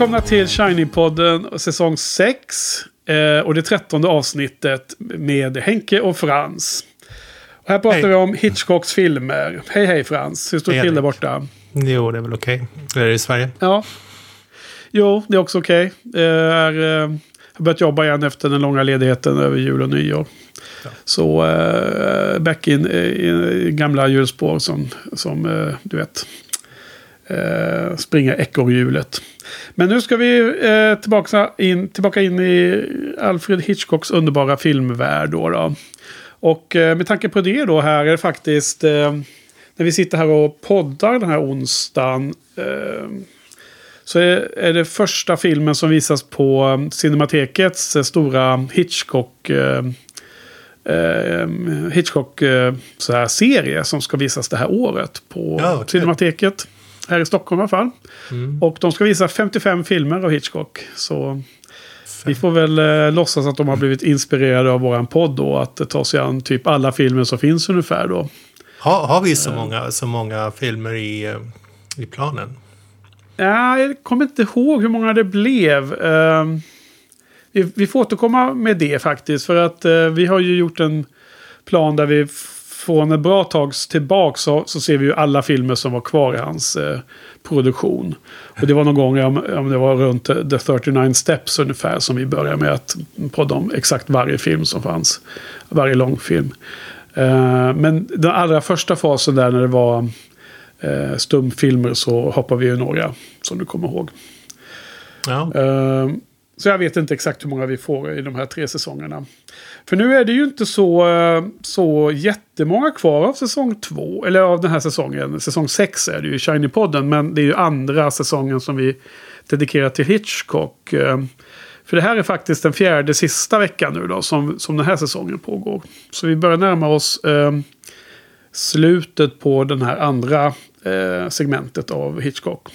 välkomna till Shiny-podden säsong 6. Eh, och det trettonde avsnittet med Henke och Frans. Och här pratar Hej. vi om Hitchcocks filmer. Hej hej Frans, hur står det till där borta? Jo, det är väl okej. Är det i Sverige? Ja. Jo, det är också okej. Okay. Jag eh, har börjat jobba igen efter den långa ledigheten över jul och nyår. Ja. Så eh, back in eh, i gamla hjulspår som, som eh, du vet, eh, springa ekorrhjulet. Men nu ska vi eh, tillbaka, in, tillbaka in i Alfred Hitchcocks underbara filmvärld. Då, då. Och eh, med tanke på det då här är det faktiskt eh, när vi sitter här och poddar den här onsdagen. Eh, så är, är det första filmen som visas på um, Cinematekets eh, stora Hitchcock eh, eh, Hitchcock eh, så här serie som ska visas det här året på Ja, okej. Cinemateket. Här i Stockholm i alla fall. Mm. Och de ska visa 55 filmer av Hitchcock. Så vi får väl eh, låtsas att de har blivit inspirerade av våran podd då. Att ta sig an typ alla filmer som finns ungefär då. Har, har vi så många, så många filmer i, eh, i planen? Ja, jag kommer inte ihåg hur många det blev. Ehm, vi, vi får återkomma med det faktiskt. För att eh, vi har ju gjort en plan där vi från ett bra tag tillbaka så, så ser vi ju alla filmer som var kvar i hans eh, produktion. Och det var någon gång, om, om det var runt eh, The 39 Steps ungefär, som vi började med att podda om exakt varje film som fanns. Varje långfilm. Eh, men den allra första fasen där när det var eh, stumfilmer så hoppar vi ju några, som du kommer ihåg. Ja. Så jag vet inte exakt hur många vi får i de här tre säsongerna. För nu är det ju inte så, eh, så jättemånga kvar av säsong två. Eller av den här säsongen. Säsong sex är det ju i Shiny-podden. Men det är ju andra säsongen som vi dedikerar till Hitchcock. Eh, för det här är faktiskt den fjärde sista veckan nu då. Som, som den här säsongen pågår. Så vi börjar närma oss eh, slutet på den här andra eh, segmentet av Hitchcock.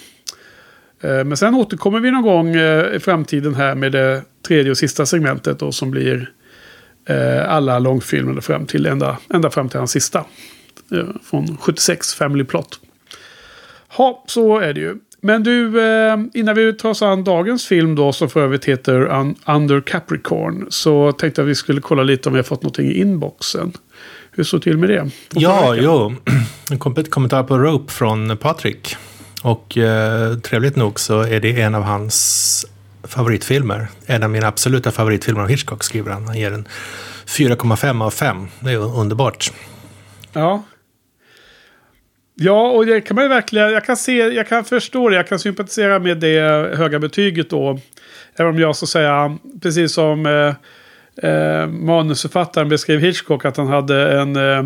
Eh, Men sen återkommer vi någon gång eh, i framtiden här med det tredje och sista segmentet då, som blir eh, alla långfilmer fram till ända, ända fram till hans sista. Från 76, Family Plot. Ja, så är det ju. Men du, innan vi tar oss an dagens film då, som för övrigt heter Un- Under Capricorn, så tänkte jag att vi skulle kolla lite om vi har fått någonting i inboxen. Hur det till med det? Ja, jo. En kommentar på Rope från Patrik. Och eh, trevligt nog så är det en av hans favoritfilmer. En av mina absoluta favoritfilmer av Hitchcock skriver han. Han ger den 4,5 av 5. Det är underbart. Ja. Ja, och det kan man ju verkligen, jag kan se, jag kan förstå det, jag kan sympatisera med det höga betyget då. Även om jag så att säga, precis som eh, eh, manusförfattaren beskrev Hitchcock att han hade en eh,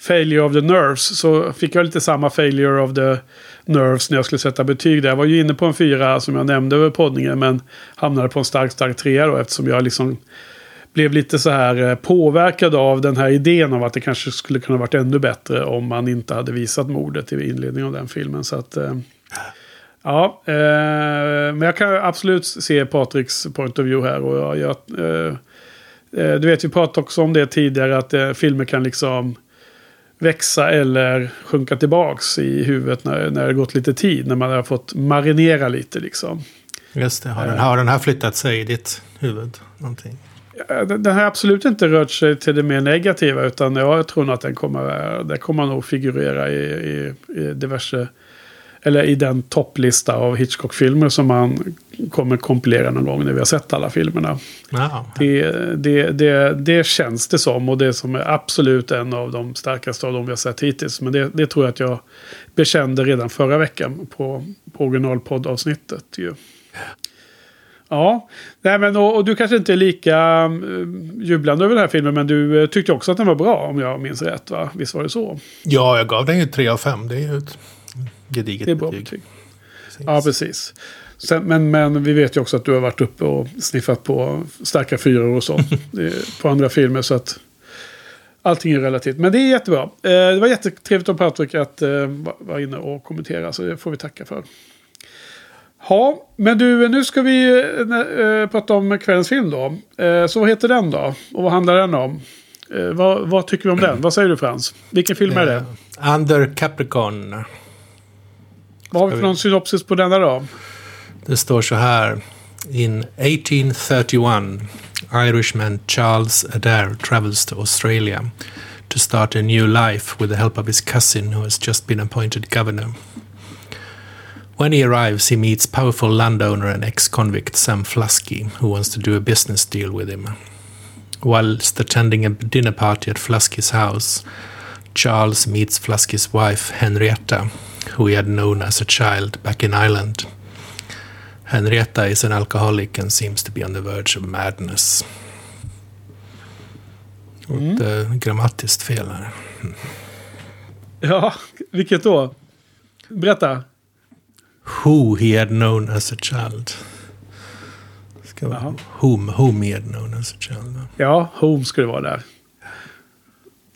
failure of the nerves. Så fick jag lite samma failure of the nerves när jag skulle sätta betyg där. Jag var ju inne på en fyra som jag nämnde över poddningen men hamnade på en stark, stark trea då eftersom jag liksom blev lite så här eh, påverkad av den här idén av att det kanske skulle kunna varit ännu bättre om man inte hade visat mordet i inledningen av den filmen. Så att, eh, ja, eh, men jag kan absolut se Patriks point of view här. Och jag, jag, eh, eh, du vet, vi pratade också om det tidigare, att eh, filmer kan liksom växa eller sjunka tillbaks i huvudet när, när det gått lite tid. När man har fått marinera lite liksom. Just det. Har den, har den här flyttat sig i ditt huvud? Någonting? Den har absolut inte rört sig till det mer negativa. Utan jag tror nog att den kommer, den kommer nog figurera i, i, i diverse... Eller i den topplista av Hitchcock-filmer som man kommer kompilera någon gång när vi har sett alla filmerna. Ja. Det, det, det, det känns det som. Och det som är absolut en av de starkaste av de vi har sett hittills. Men det, det tror jag att jag bekände redan förra veckan på, på originalpoddavsnittet. Ju. Ja, Nej, men, och, och du kanske inte är lika mm, jublande över den här filmen. Men du eh, tyckte också att den var bra om jag minns rätt. Va? Visst var det så? ja, jag gav den ju 3 av 5. Det är ju ett gediget Det är bra betyg. betyg. Ja, precis. Sen, men, men vi vet ju också att du har varit uppe och sniffat på starka fyror och sånt. På andra filmer. Så att allting är relativt. Men det är jättebra. Eh, det var jättetrevligt av Patrik att eh, va- vara inne och kommentera. Så det får vi tacka för. Ja, men du, nu ska vi eh, prata om kvällens film då. Eh, så vad heter den då? Och vad handlar den om? Eh, vad, vad tycker vi om den? Vad säger du Frans? Vilken film är det? Under Capricorn. Vad har vi för någon synopsis på denna då? det står så här. In 1831, Irishman Charles Adair travels to Australia to start a new life with the help of his cousin who has just been appointed governor. When he arrives, he meets powerful landowner and ex-convict Sam Flusky, who wants to do a business deal with him. Whilst attending a dinner party at Flusky's house, Charles meets Flusky's wife, Henrietta, who he had known as a child back in Ireland. Henrietta is an alcoholic and seems to be on the verge of madness. Mm. Ett äh, grammatiskt fel här. Ja, vilket då? Berätta. Who he had known as a child. Ska vara whom, whom he had known as a child. Ja, whom skulle vara där.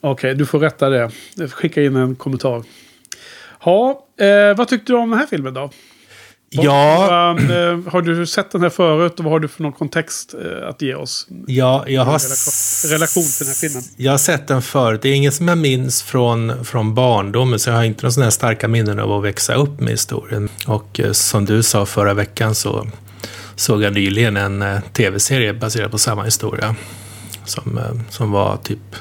Okej, okay, du får rätta det. Skicka in en kommentar. Ja, eh, vad tyckte du om den här filmen då? Ja. Eh, har du sett den här förut och vad har du för någon kontext eh, att ge oss? Ja, jag har... Relation till den här filmen. Jag har sett den förut. Det är inget som jag minns från, från barndomen, så jag har inte några sådana här starka minnen av att växa upp med historien. Och eh, som du sa förra veckan så såg jag nyligen en tv-serie baserad på samma historia. Som, som var typ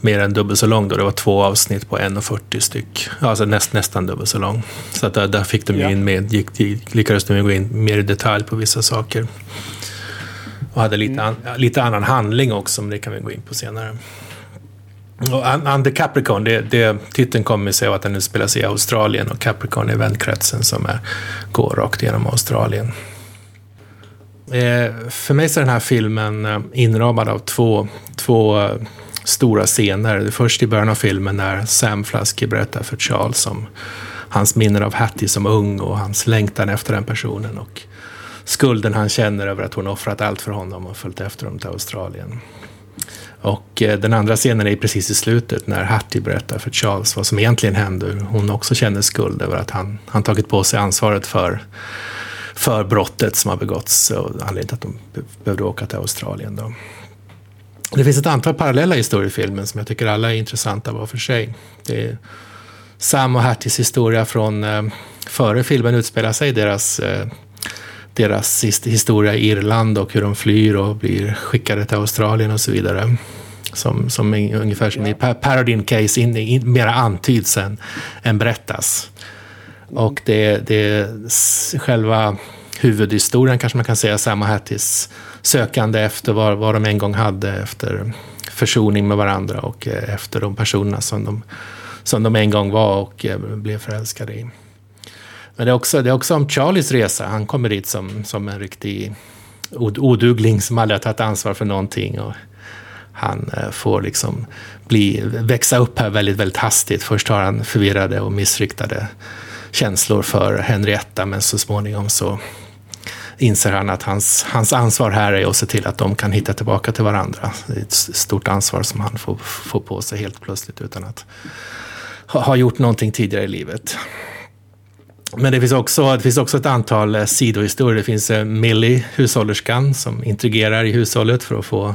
mer än dubbelt så lång då. Det var två avsnitt på 1,40 styck. Alltså näst, nästan dubbelt så lång. Så att där, där fick de ja. in med, gick, lyckades de gå in mer i detalj på vissa saker. Och hade lite, mm. an, lite annan handling också, men det kan vi gå in på senare. Och Under Capricorn, det, det, titeln kommer sig av att den nu spelas i Australien och Capricorn är vänkretsen som är, går rakt genom Australien. Eh, för mig så är den här filmen eh, inramad av två, två eh, stora scener. Först i början av filmen när Sam Flasky berättar för Charles om hans minnen av Hattie som ung och hans längtan efter den personen och skulden han känner över att hon offrat allt för honom och följt efter honom till Australien. Och eh, den andra scenen är precis i slutet när Hattie berättar för Charles vad som egentligen hände. Hon också känner skuld över att han, han tagit på sig ansvaret för, för brottet som har begåtts och anledningen till att de behövde åka till Australien. Då. Det finns ett antal parallella historier i filmen som jag tycker alla är intressanta var för sig. Det är Sam och Hatties historia från eh, före filmen utspelar sig, deras, eh, deras historia i Irland och hur de flyr och blir skickade till Australien och så vidare. Som, som ungefär som i Paradine Case, in, in, mera antyds än, än berättas. Och det, det själva huvudhistorien kanske man kan säga, Sam och Hatties sökande efter vad, vad de en gång hade, efter försoning med varandra och eh, efter de personerna som de, som de en gång var och eh, blev förälskade i. Men det är, också, det är också om Charlies resa. Han kommer dit som, som en riktig odugling som aldrig har tagit ansvar för någonting. Och han eh, får liksom bli, växa upp här väldigt, väldigt hastigt. Först har han förvirrade och missriktade känslor för Henrietta, men så småningom så inser han att hans, hans ansvar här är att se till att de kan hitta tillbaka till varandra. Det är ett stort ansvar som han får, får på sig helt plötsligt utan att ha, ha gjort någonting tidigare i livet. Men det finns, också, det finns också ett antal eh, sidohistorier. Det finns eh, Millie, hushållerskan, som intrigerar i hushållet för att få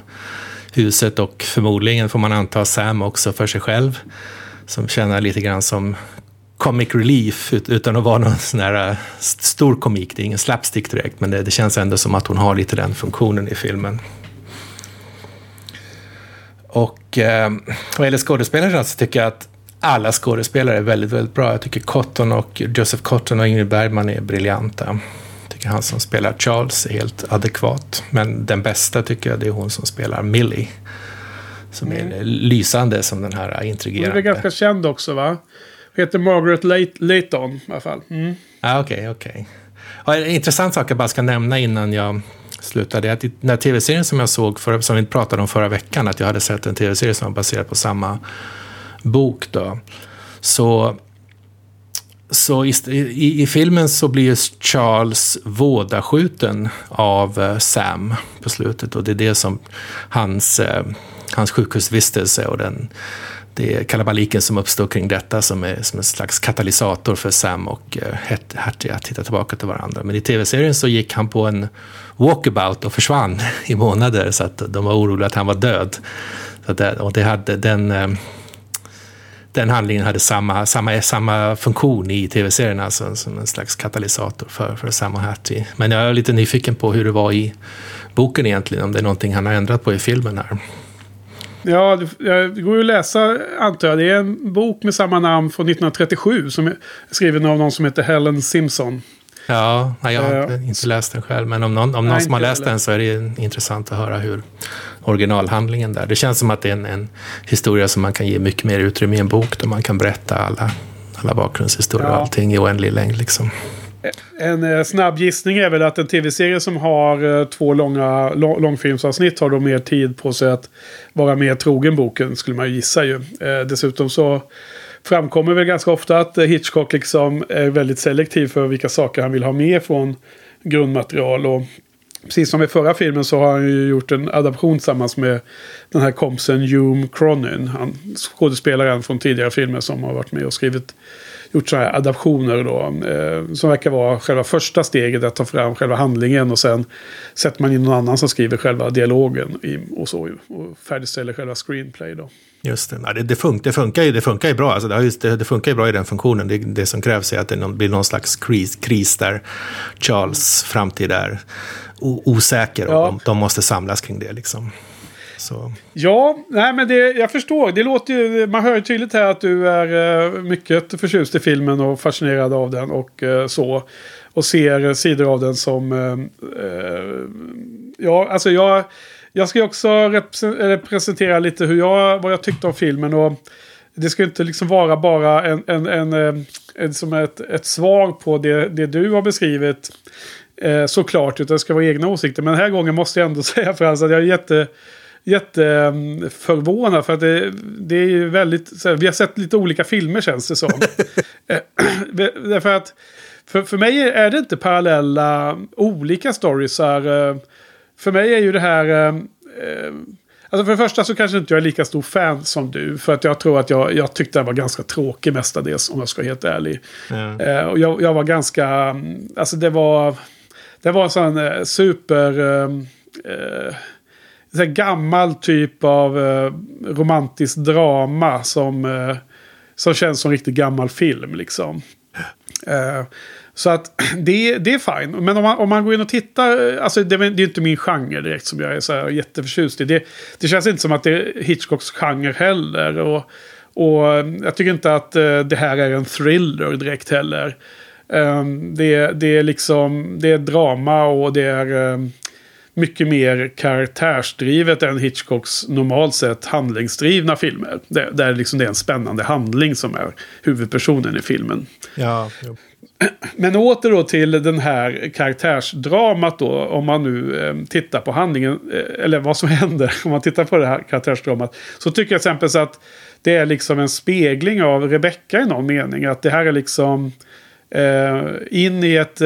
huset och förmodligen får man anta Sam också för sig själv. Som känner lite grann som comic relief utan att vara någon sån här äh, stor komik. Det är ingen slapstick direkt, men det, det, känns ändå som att hon har lite den funktionen i filmen. Och eh, vad gäller skådespelare så tycker jag att alla skådespelare är väldigt, väldigt bra. Jag tycker Cotton och Joseph Cotton och Ingrid Bergman är briljanta. Jag tycker han som spelar Charles är helt adekvat. Men den bästa tycker jag det är hon som spelar Millie. Som är mm. lysande som den här intrigerande. Hon är ganska känd också va? Heter Margaret Layton i alla fall. Mm. Ah, Okej, okej. Okay. En intressant sak jag bara ska nämna innan jag slutar. Det är att den här tv-serien som jag såg, för, som vi pratade om förra veckan, att jag hade sett en tv-serie som var baserad på samma bok. Då. Så, så i, i, i filmen så blir Charles vådaskjuten av uh, Sam på slutet. Och det är det som hans, uh, hans sjukhusvistelse och den det är kalabaliken som uppstår kring detta som är som en slags katalysator för Sam och eh, Hattie att hitta tillbaka till varandra. Men i tv-serien så gick han på en walkabout och försvann i månader så att de var oroliga att han var död. Så det, och det hade den, eh, den handlingen hade samma, samma, samma funktion i tv-serien, alltså som en slags katalysator för, för Sam och Hattie. Men jag är lite nyfiken på hur det var i boken egentligen, om det är någonting han har ändrat på i filmen här. Ja, det går ju att läsa antar jag. Det är en bok med samma namn från 1937 som är skriven av någon som heter Helen Simpson. Ja, nej, jag har uh, inte läst den själv. Men om någon, om någon nej, som har läst den så är det intressant att höra hur originalhandlingen där. Det känns som att det är en, en historia som man kan ge mycket mer utrymme i en bok. Där man kan berätta alla, alla bakgrundshistorier ja. och allting i oändlig längd. Liksom. En eh, snabb gissning är väl att en tv-serie som har eh, två långa långfilmsavsnitt har då mer tid på sig att vara mer trogen boken, skulle man gissa ju. Eh, dessutom så framkommer väl ganska ofta att Hitchcock liksom är väldigt selektiv för vilka saker han vill ha med från grundmaterial. Och precis som i förra filmen så har han ju gjort en adaption tillsammans med den här kompisen Hume Cronin. Han skådespelaren från tidigare filmer som har varit med och skrivit gjort sådana här adaptioner då. Eh, som verkar vara själva första steget att ta fram själva handlingen och sen sätter man in någon annan som skriver själva dialogen i, och så. Och färdigställer själva screenplay då. Just det. Ja, det, det, fun det, funkar ju, det funkar ju bra. Alltså det, det, det funkar ju bra i den funktionen. Det, det som krävs är att det blir någon slags kris, kris där Charles framtid är osäker och ja. de, de, måste samlas kring det. Liksom. Så. Ja, nej men det, jag förstår. Det låter ju, man hör ju tydligt här att du är eh, mycket förtjust i filmen och fascinerad av den och eh, så. Och ser eh, sidor av den som... Eh, ja, alltså jag... Jag ska också representera lite hur jag, vad jag tyckte om filmen. och Det ska inte liksom vara bara en, en, en, en som ett, ett svar på det, det du har beskrivit. Eh, såklart, utan det ska vara egna åsikter. Men den här gången måste jag ändå säga Frans att jag är jätte jätteförvånad. För att det, det är ju väldigt... Här, vi har sett lite olika filmer känns det som. Eh, därför att för, för mig är det inte parallella olika storiesar. Eh, för mig är ju det här... Eh, alltså för det första så kanske inte jag är lika stor fan som du. För att jag tror att jag, jag tyckte den var ganska tråkig mestadels om jag ska vara helt ärlig. Mm. och jag, jag, var ganska... Alltså det var... Det var en sån super... Uh, så gammal typ av eh, romantiskt drama som, eh, som känns som riktigt gammal film liksom. Eh, så att det, det är fine. Men om man, om man går in och tittar, eh, alltså det, det är inte min genre direkt som jag är så här jätteförtjust i. Det, det känns inte som att det är Hitchcocks genre heller. Och, och eh, jag tycker inte att eh, det här är en thriller direkt heller. Um, det, det är liksom, det är drama och det är... Mycket mer karaktärsdrivet än Hitchcocks normalt sett handlingsdrivna filmer. Där, där liksom det är en spännande handling som är huvudpersonen i filmen. Ja, Men åter då till den här karaktärsdramat då. Om man nu eh, tittar på handlingen. Eh, eller vad som händer om man tittar på det här karaktärsdramat. Så tycker jag exempelvis att det är liksom en spegling av Rebecca i någon mening. Att det här är liksom eh, in i ett...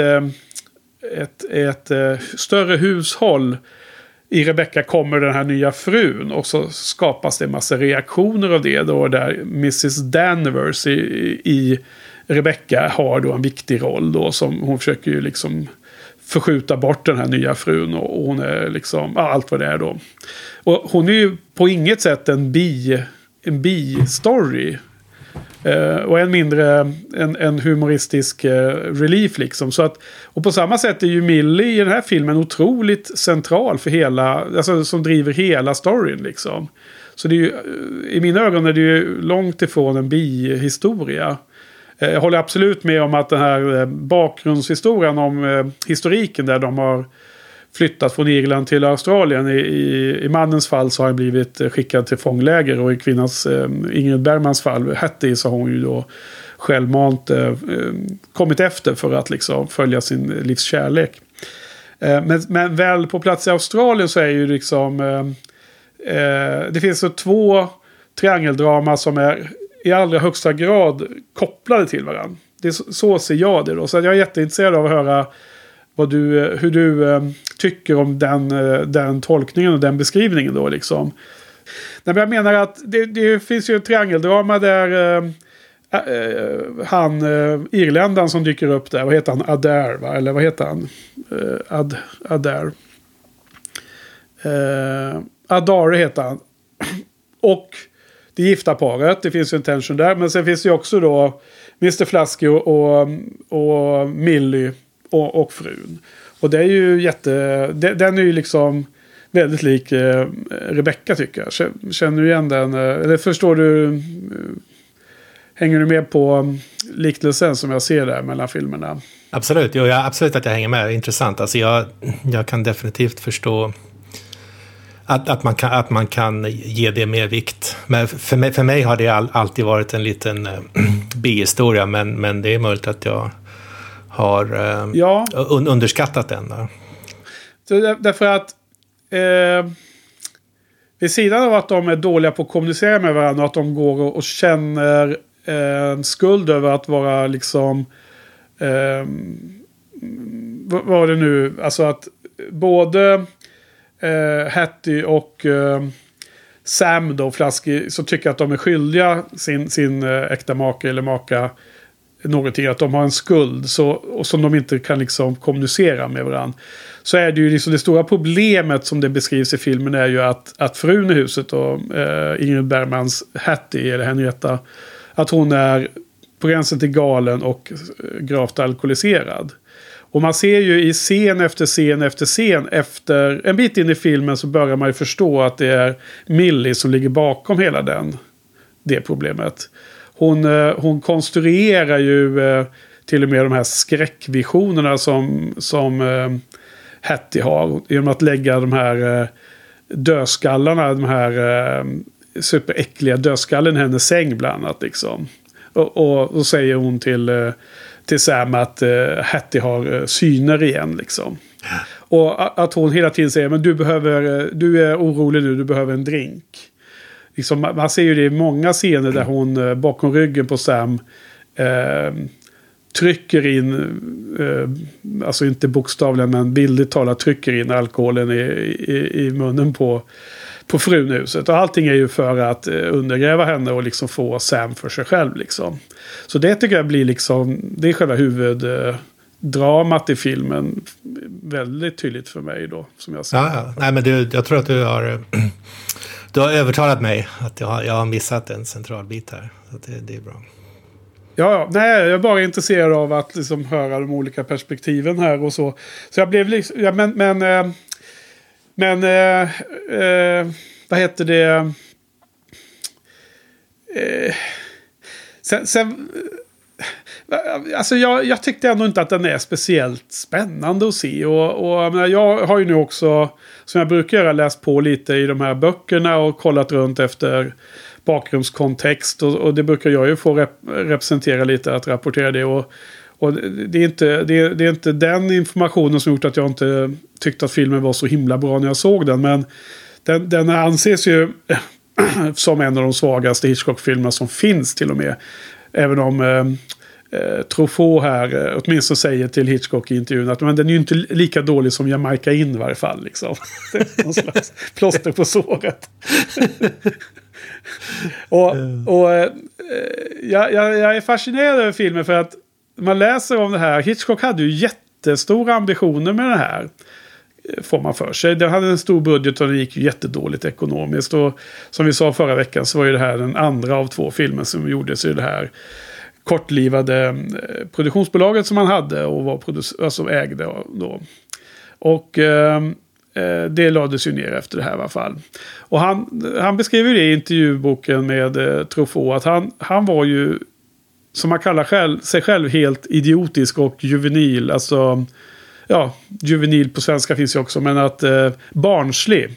Ett, ett eh, större hushåll. I Rebecca kommer den här nya frun och så skapas det en massa reaktioner av det. Då där Mrs Danvers i, i Rebecca har då en viktig roll då som hon försöker ju liksom förskjuta bort den här nya frun och, hon är liksom, ja, allt vad det är då. Och hon är ju på inget sätt en bi, en bi-story. Uh, och än mindre en, en humoristisk uh, relief liksom. Så att, och på samma sätt är ju Millie i den här filmen otroligt central för hela, alltså som driver hela storyn liksom. Så det är ju, eh, i mina ögon är det ju långt ifrån en bihistoria. Uh, jag håller absolut med om att den här bakgrundshistorien om historiken där de har flyttat från Irland till Australien. I, i, i mannens fall så har han blivit eh, skickad till fångläger och i kvinnans, eh, Ingrid Bergmans fall, Hattie, så har hon ju då självmant eh, eh kommit efter för att liksom följa sin livs kärlek. Eh, men, men väl på plats i Australien så är ju liksom... Eh, eh det finns så två triangeldrama som är i allra högsta grad kopplade till varandra. Det så, så ser jag det då. Så jag är jätteintresserad av att höra vad du, eh, hur du eh, tycker om den, eh, den tolkningen och den beskrivningen då liksom. Nej, jag menar att det, det finns ju ett triangeldrama där eh, eh, eh, han, eh, irländaren som dyker upp där, vad heter han? Adair, va? Eller vad heter han? Eh, Ad, Adair. Eh, Adare heter han. Och det gifta paret. Det finns ju en tension där. Men sen finns det ju också då Mr Flasky och, och, och Millie och, och frun. Och det är ju jätte... Den är ju liksom väldigt lik eh, Rebecca tycker jag. Känner du igen den? Eh, eller förstår du? Eh, hänger du med på mm, liknelsen som jag ser där mellan filmerna? Absolut, jo, jag, absolut att jag hänger med. Intressant. Alltså jag, jag kan definitivt förstå att, att, man kan, att man kan ge det mer vikt. Men för mig, för mig har det all, alltid varit en liten äh, bihistoria, men, men det är möjligt att jag har äh, ja. un, underskattat den. Så därför att eh, vid sidan av att de är dåliga på att kommunicera med varandra och att de går och, och känner en skuld över att vara liksom eh, vad var det nu, alltså att både eh, Hattie och eh, Sam då, Flasky, så tycker att de är skyldiga sin, sin eh, äkta make eller maka någonting. Att de har en skuld så, och som de inte kan liksom kommunicera med varandra. Så är det ju liksom det stora problemet som det beskrivs i filmen är ju att, att frun i huset och eh, Ingrid Bergmans Hattie eller Henrietta. Att hon är på gränsen till galen och eh, gravt alkoholiserad. Och man ser ju i scen efter scen efter scen efter en bit in i filmen så börjar man ju förstå att det är Millie som ligger bakom hela den, det problemet. Hon, eh, hon konstruerar ju eh, till och med de här skräckvisionerna som, som Hattie har. Genom att lägga de här dödskallarna, de här superäckliga dödskallen i hennes säng bland annat. Liksom. Och, och, och säger hon till, eh, till Sam att uh, Hattie har syner igen liksom. Och att hon hela tiden säger men du behöver, du är orolig nu, du behöver en drink. Liksom, man ser ju det i många scener där hon eh, bakom ryggen på Sam eh, trycker in, eh, alltså inte bokstavligen men bildligt talat trycker in alkoholen i, i, i munnen på på frun i huset. Och allting är ju för att eh, undergräva henne och liksom få Sam för sig själv. Liksom. Så det tycker jag blir liksom, det är själva huvuddramat i filmen. Väldigt tydligt för mig då, som jag ser ja, ja. Nej, men du, jag tror att du har, eh, du har övertalat mig att jag har, jag har missat en central bit här. Så det, det är bra. Ja, nej, jag är bara intresserad av att liksom höra de olika perspektiven här och så. Så jag blev liksom, ja, men, men eh, men eh, eh, vad heter det? Eh, sen, sen Alltså jag, jag, tyckte ändå inte att den är speciellt spännande att se. Och, och jag, har ju nu också, som jag brukar göra, läst på lite i de här böckerna och kollat runt efter bakgrundskontext. Och, och det brukar jag ju få rep representera lite, att rapportera det. Och, och det, är inte, det, det, är inte den informationen som gjort att jag inte tyckte att filmen var så himla bra när jag såg den. Men den, den anses ju som en av de svagaste Hitchcock-filmerna som finns till och med. Även om eh, eh Truffaut här eh, åtminstone säger till Hitchcock i intervjun att men den är ju inte lika dålig som Jamaica in i varje fall. Liksom. Någon slags plåster på såret. och och eh, jag, jag, jag är fascinerad över filmen för att man läser om det här. Hitchcock hade ju jättestora ambitioner med det här. Får man för sig. Den hade en stor budget och det gick ju jättedåligt ekonomiskt. Och som vi sa förra veckan så var ju det här den andra av två filmer som gjordes i det här kortlivade eh, produktionsbolaget som han hade och var alltså ägde då. Och eh, eh, det lades ju ner efter det här i alla fall. Och han, han beskriver det i intervjuboken med eh, Truffaut att han, han var ju som man kallar själv, sig själv helt idiotisk och juvenil. Alltså, ja, juvenil på svenska finns ju också, men att eh, barnslig.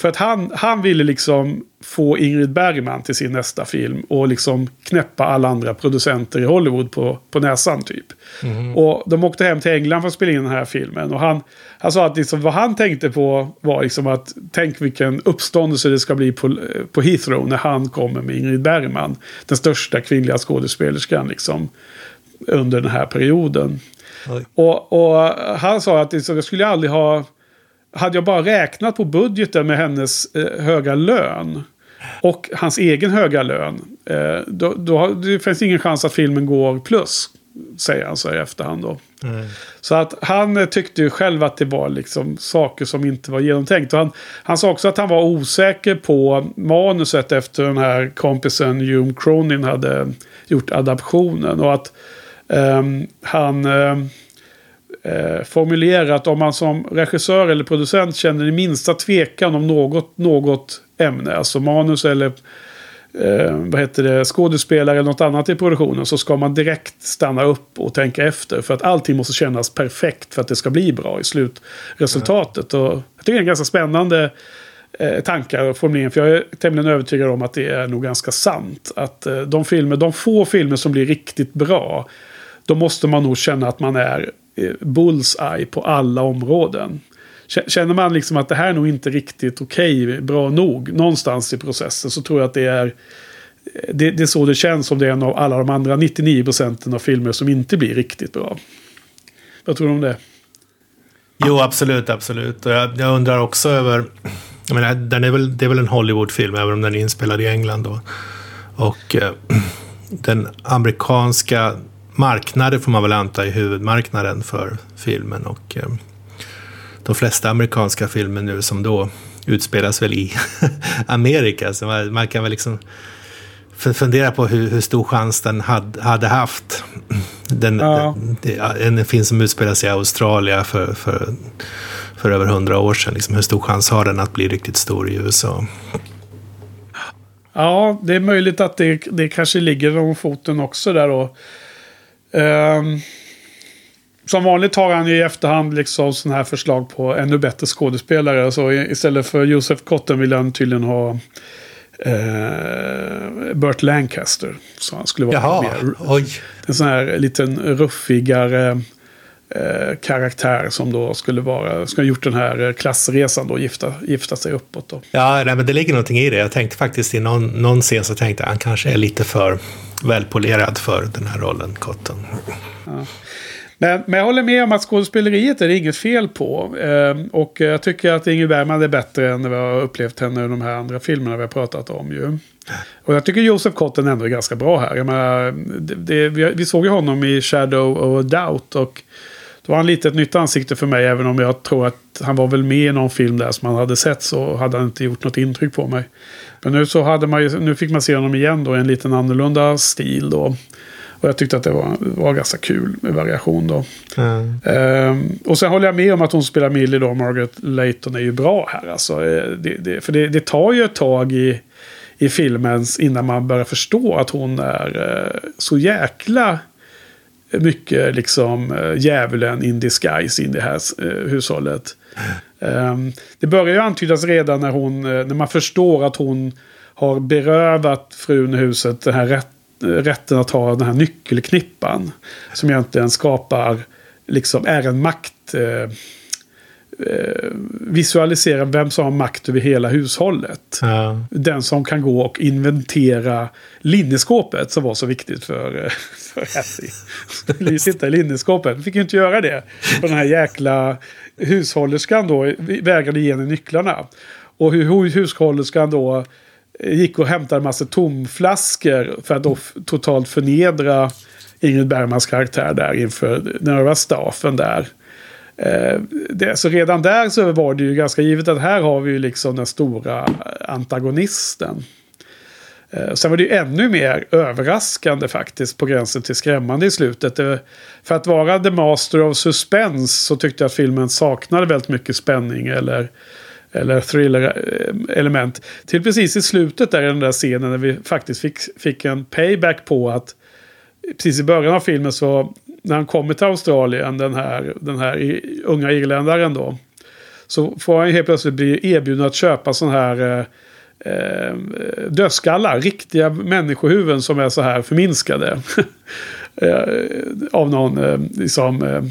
För att han, han ville liksom få Ingrid Bergman till sin nästa film och liksom knäppa alla andra producenter i Hollywood på, på näsan typ. Mm. Och de åkte hem till England för att spela in den här filmen. Och han, han sa att liksom, vad han tänkte på var liksom att tänk vilken uppståndelse det ska bli på, på Heathrow när han kommer med Ingrid Bergman. Den största kvinnliga skådespelerskan liksom under den här perioden. Och, och, han sa att liksom, jag skulle aldrig ha hade jag bara räknat på budgeten med hennes eh, höga lön och hans egen höga lön. Eh, då, då det finns ingen chans att filmen går plus. säger han så i efterhand då. Mm. Så att han tyckte ju själv att det var liksom saker som inte var genomtänkt. Och han, han sa också att han var osäker på manuset efter den här kompisen Hume Cronin hade gjort adaptionen. Och att um, han... Eh, formulerat om man som regissör eller producent känner det minsta tvekan om något, något ämne, alltså manus eller eh, vad heter det, skådespelare eller något annat i produktionen så ska man direkt stanna upp och tänka efter. För att allting måste kännas perfekt för att det ska bli bra i slutresultatet. Mm. Och jag tycker det är en ganska spännande eh, tankar och formulering. För jag är tämligen övertygad om att det är nog ganska sant. Att eh, de, filmer, de få filmer som blir riktigt bra. Då måste man nog känna att man är eh, bullseye på alla områden. Känner man liksom att det här är nog inte riktigt okej, okay, bra nog, någonstans i processen så tror jag att det är eh, det, det är så det känns om det är en av alla de andra 99 procenten av filmer som inte blir riktigt bra. Vad tror du om det? Jo, absolut, absolut. Jag, jag undrar också över... Jag menar, den är väl, det är väl en Hollywoodfilm, även om den är inspelad i England. Då. Och eh, den amerikanska marknaden får man väl anta är huvudmarknaden för filmen. Och eh, de flesta amerikanska filmer nu som då utspelas väl i Amerika. Så man, man, kan väl liksom fundera på hur, hur stor chans den hade, hade haft. Den, ja. den, en film som utspelar sig i Australien för, för, för över hundra år sedan. Liksom, hur stor chans har den att bli riktigt stor i USA? Ja, det är möjligt att det, det kanske ligger om foten också där då. Um, som vanligt har han ju i efterhand liksom sådana här förslag på ännu bättre skådespelare. Så istället för Josef Cotten vill han tydligen ha eh, Burt Lancaster. Så han skulle vara Jaha, mer, oj. en sån här liten ruffigare eh, karaktär som då skulle vara, ska ha gjort den här klassresan då, gifta, gifta sig uppåt då. Ja, nej, men det ligger någonting i det. Jag tänkte faktiskt i någon, någon scen så tänkte jag han kanske är lite för välpolerad för den här rollen, Cotton. Ja. Men, men, jag håller med om att skådespeleriet är det inget fel på. Eh, och jag tycker att Ingrid Bergman är bättre än när vi har upplevt henne i de här andra filmerna vi har pratat om. Ju. Och jag tycker Josef Cotton ändå är ganska bra här. Jag menar, det, det, vi, vi, såg ju honom i Shadow of Doubt. Och då var han lite ett nytt ansikte för mig. Även om jag tror att han var väl med i någon film där som man hade sett. Så hade han inte gjort något intryck på mig. Men nu, så hade man ju, nu fick man se honom igen då i en liten annorlunda stil då. Och jag tyckte att det var, var ganska kul med variation då. Mm. Ehm, och sen håller jag med om att hon spelar Millie då, Margaret Layton är ju bra här. Alltså, eh, det, det, för det, det, tar ju ett tag i, i filmen innan man börjar förstå att hon är eh, så jäkla mycket liksom eh, djävulen in disguise in det här eh, hushållet. Um, det börjar ju antydas redan när, hon, eh, när man förstår att hon har berövat frun i huset den här rätt, eh, rätten att ha den här nyckelknippan. Som egentligen skapar, liksom är en makt... Eh, eh, visualisera vem som har makt över hela hushållet. Ja. Den som kan gå och inventera linneskåpet som var så viktigt för, eh, för Hattie. Skulle ju sitta i linneskåpet. Fick ju inte göra det. Och den här jäkla hushållerskan då vägrade ge henne nycklarna. Och hur hushållerskan då gick och hämtade en massa tomflaskor för att då totalt förnedra Ingrid Bergmans karaktär där inför den övriga staffen där. Eh, det, så redan där så var det ju ganska givet att här har vi ju liksom den stora antagonisten. Eh, sen var det ju ännu mer överraskande faktiskt på gränsen till skrämmande i slutet. Eh, för att vara The Master of Suspense så tyckte jag att filmen saknade väldigt mycket spänning eller, eller thriller-element. Eh, till precis i slutet där i den där scenen när vi faktiskt fick, fick en payback på att precis i början av filmen så när han kommer till Australien, den här, den här unga irländaren då. Så får han helt plötsligt bli erbjuden att köpa sån här eh, eh dödskallar. Riktiga människohuvuden som är så här förminskade. eh, av någon eh, liksom, eh,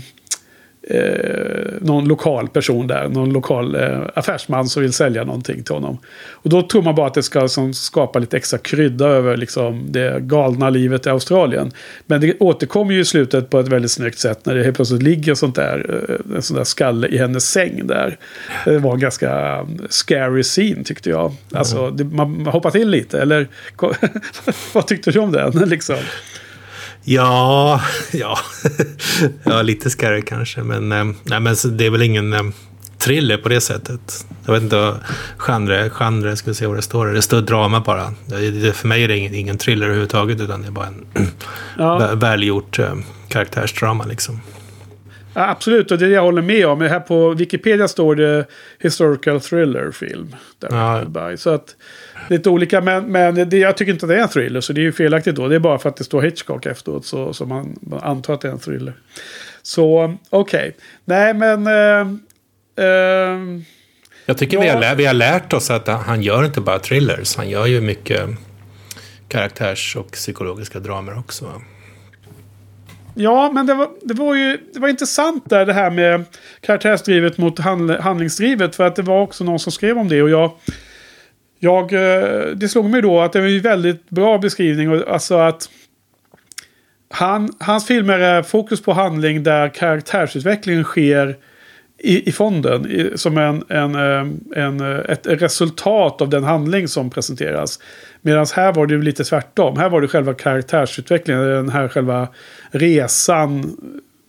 eh, någon lokal person där. Någon lokal eh, affärsman som vill sälja någonting till honom. Och då tror man bara att det ska som, skapa lite extra krydda över liksom, det galna livet i Australien. Men det återkommer ju i slutet på ett väldigt snyggt sätt när det helt plötsligt ligger sånt där, eh, en sån där skalle i hennes säng där. Det var en ganska scary scene tyckte jag. Alltså, mm. det, man, man hoppar till lite, eller vad tyckte du om den? liksom? Ja, ja. ja lite scary kanske. Men, eh, nej, men det är väl ingen eh, thriller på det sättet. Jag vet inte, genre, genre ska vi se vad det står. Det står drama bara. Det, för mig är det ingen, ingen thriller överhuvudtaget, utan det är bara en ja. välgjort eh, karaktärsdrama liksom. Ja, absolut, och det jag håller med om. Här på Wikipedia står det Historical Thriller film. Ja. Så att lite olika, men, men det, jag tycker inte att det är en thriller. Så det är ju felaktigt då. Det är bara för att det står Hitchcock efteråt. Så, så man, man antar att det är en thriller. Så okej. Okay. Nej men... Uh, uh, jag tycker ja. vi, har, vi har lärt oss att han gör inte bara thrillers. Han gör ju mycket karaktärs och psykologiska dramer också. Ja, men det var, det var ju det var intressant där det här med karaktärsdrivet mot handlingsdrivet. För att det var också någon som skrev om det. Och jag, jag, eh, det slog mig då att det var en väldigt bra beskrivning. Alltså att han, hans filmer är fokus på handling där karaktärsutvecklingen sker i, i fonden. I, som en, en, eh, en, eh, ett resultat av den handling som presenteras. Medan här var det lite tvärtom. Här var det själva karaktärsutvecklingen. Den här själva resan.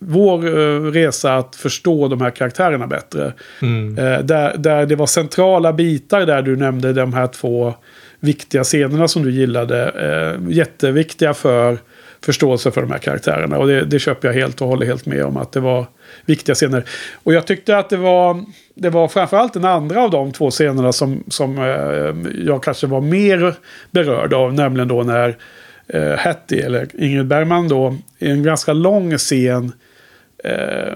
Vår uh, resa att förstå de här karaktärerna bättre. Mm. Uh, där, där det var centrala bitar där du nämnde de här två viktiga scenerna som du gillade. Uh, jätteviktiga för förståelse för de här karaktärerna. Och det, det köper jag helt och håller helt med om att det var viktiga scener. Och jag tyckte att det var, det var framförallt den andra av de två scenerna som, som eh, jag kanske var mer berörd av. Nämligen då när eh, Hattie, eller Ingrid Bergman då, i en ganska lång scen eh,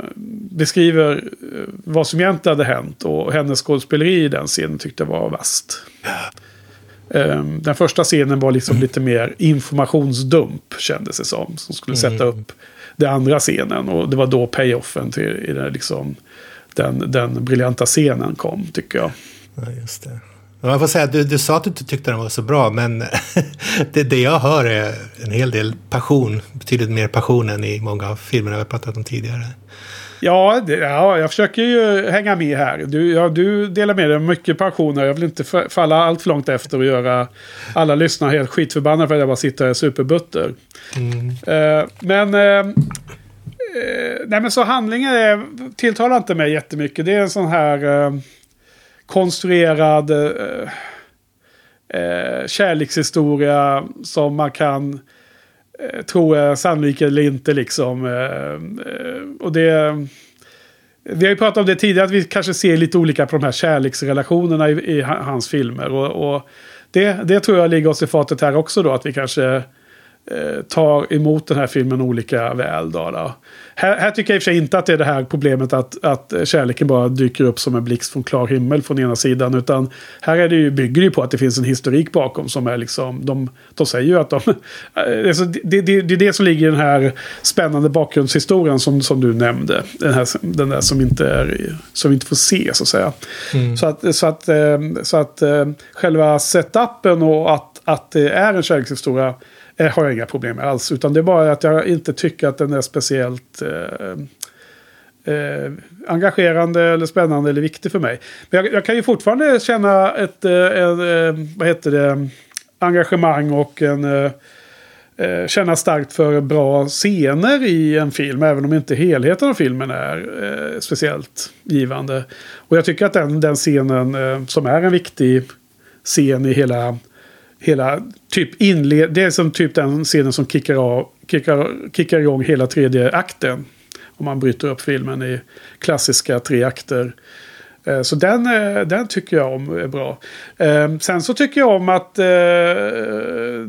beskriver eh, vad som egentligen hade hänt. Och hennes skådespeleri i den scenen tyckte jag var vast. Um, den första scenen var liksom lite mer informationsdump kändes det som. Som skulle sätta mm. upp den andra scenen. Och det var då payoffen till i det, liksom, den, den briljanta scenen kom, tycker jag. Ja, just det. Jag får säga, du, du sa att du inte tyckte den var så bra, men det, det jag hör är en hel del passion. Betydligt mer passion än i många av filmerna vi har pratat om tidigare. Ja, det, ja, jag försöker ju hänga med här. Du, ja, du delar med dig mycket passioner. Jag vill inte falla allt för långt efter och göra alla lyssnare helt skitförbannade för att jag bara sitter här superbutter. Mm. Uh, men... Uh, nej men så handlingen är, tilltalar inte mig jättemycket. Det är en sån här uh, konstruerad eh, eh, kärlekshistoria som man kan Eh, tro är sannolik eller inte liksom. Eh, eh, och det... Vi har ju pratat om det tidigare, att vi kanske ser lite olika på de här kärleksrelationerna i, i hans filmer. Och, och, det, det tror jag ligger oss i fatet här också då, att vi kanske eh, tar emot den här filmen olika väl. Då, då. Här, här, tycker jag i och för sig inte att det är det här problemet att, att kärleken bara dyker upp som en blixt från klar himmel från ena sidan. Utan här är det ju, bygger det ju på att det finns en historik bakom som är liksom... De, de säger ju att de... Alltså det, det, det är det som ligger i den här spännande bakgrundshistorien som, som du nämnde. Den, här, den där som inte, är, som inte får se så att säga. Mm. Så att, så att, eh, så att eh, själva setupen och att, att det är en kärlekshistoria eh, har jag inga problem med alls. Utan det är bara att jag inte tycker att den är speciellt eh, eh, engagerande eller spännande eller viktig för mig. Men jag, jag kan ju fortfarande känna ett, eh, en, eh, vad heter det, engagemang och en eh, eh känna starkt för bra scener i en film. Även om inte helheten av filmen är eh, speciellt givande. Och jag tycker att den, den scenen eh, som är en viktig scen i hela hela typ inled... Det är som typ den scenen som kickar, av, kickar, kickar igång hela tredje akten. Om man bryter upp filmen i klassiska tre akter. Eh, så den, eh, den tycker jag om är bra. Eh, sen så tycker jag om att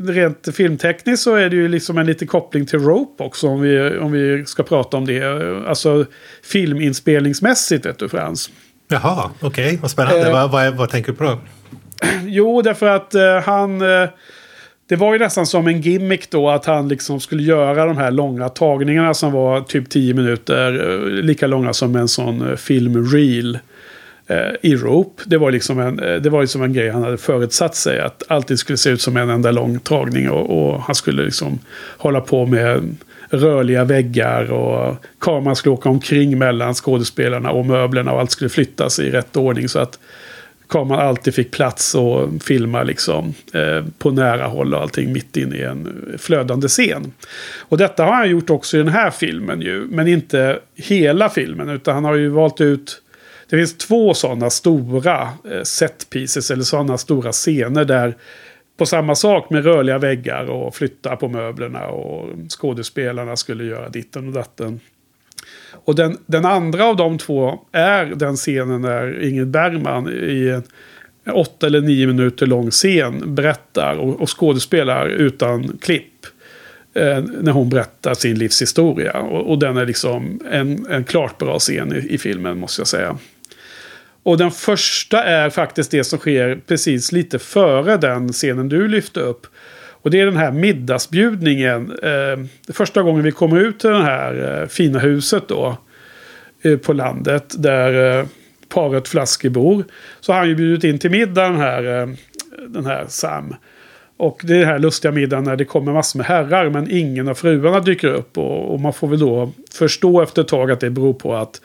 rent filmtekniskt så är det ju liksom en liten koppling till Rope också. Om vi, om vi ska prata om det. Alltså filminspelningsmässigt vet du Frans. Jaha, okej. Okay. Vad spännande. Eh, vad, vad, vad tänker du på då? Jo, därför att eh, han... Eh, det var ju nästan som en gimmick då att han liksom skulle göra de här långa tagningarna som var typ 10 minuter. Eh, lika långa som en sån eh, filmreel eh, i Rope. Det var, liksom en, eh, det var liksom en grej han hade förutsatt sig. Att alltid skulle se ut som en enda lång tagning. Och, och han skulle liksom hålla på med rörliga väggar. Och kameran skulle åka omkring mellan skådespelarna och möblerna. Och allt skulle flyttas i rätt ordning. Så att kameran alltid fick plats och filma liksom eh, på nära håll och allting mitt inne i en flödande scen. Och detta har han gjort också i den här filmen ju, men inte hela filmen utan han har ju valt ut det finns två sådana stora setpieces set pieces eller sådana stora scener där på samma sak med rörliga väggar och flytta på möblerna och skådespelarna skulle göra ditten och datten. Och den, den andra av de två är den scenen där Ingrid Bergman i en åtta eller nio minuter lång scen berättar och, och skådespelar utan klipp. Eh, när hon berättar sin livshistoria. Och, och den är liksom en, en klart bra scen i, i filmen måste jag säga. Och den första är faktiskt det som sker precis lite före den scenen du lyfte upp. Och det är den här middagsbjudningen. Eh, första gången vi kommer ut till det här eh, fina huset då. Eh, på landet där eh, paret Flaske bor. Så har han ju bjudit in till middag den här, eh, den här Sam. Och det är den här lustiga middagen när det kommer massor med herrar men ingen av fruarna dyker upp. Och, och man får väl då förstå efter ett tag att det beror på att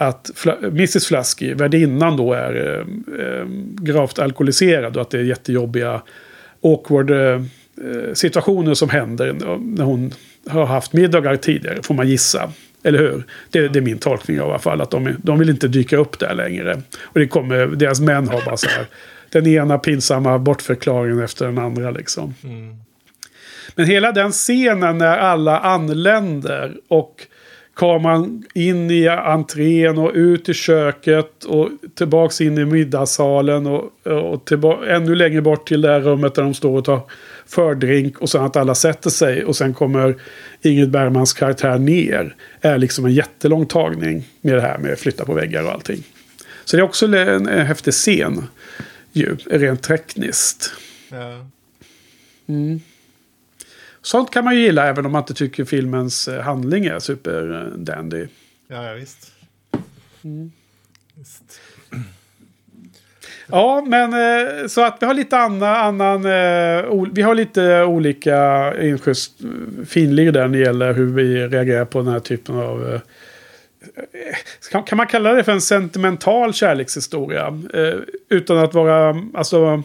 att Mrs Flasky, värdinnan då, är eh, eh, gravt alkoholiserad och att det är jättejobbiga awkward eh, situationer som händer när hon har haft middagar tidigare, får man gissa. Eller hur? Det, det är min tolkning av alla fall. Att de, de vill inte dyka upp där längre. Och det kommer, deras män har bara så här. Den ena pinsamma bortförklaringen efter den andra liksom. Mm. Men hela den scenen när alla anländer och kameran in i entrén och ut i köket och tillbaks in i middagssalen och, och ännu längre bort till det här rummet där de står och tar fördrink och sen att alla sätter sig och sen kommer Ingrid Bergmans karaktär ner. Är liksom en jättelång tagning med det här med flytta på väggar och allting. Så det är också en, en häftig scen ju, rent tekniskt. Ja. Mm. Sånt kan man ju gilla även om man inte tycker filmens eh, handling är superdandy. Ja, ja visst. Mm. Ja, men eh, så att vi har lite annan, eh, annan vi har lite olika inskjuts finlir där när det gäller hur vi reagerar på den här typen av eh, kan man kalla det för en sentimental kärlekshistoria? utan att vara, alltså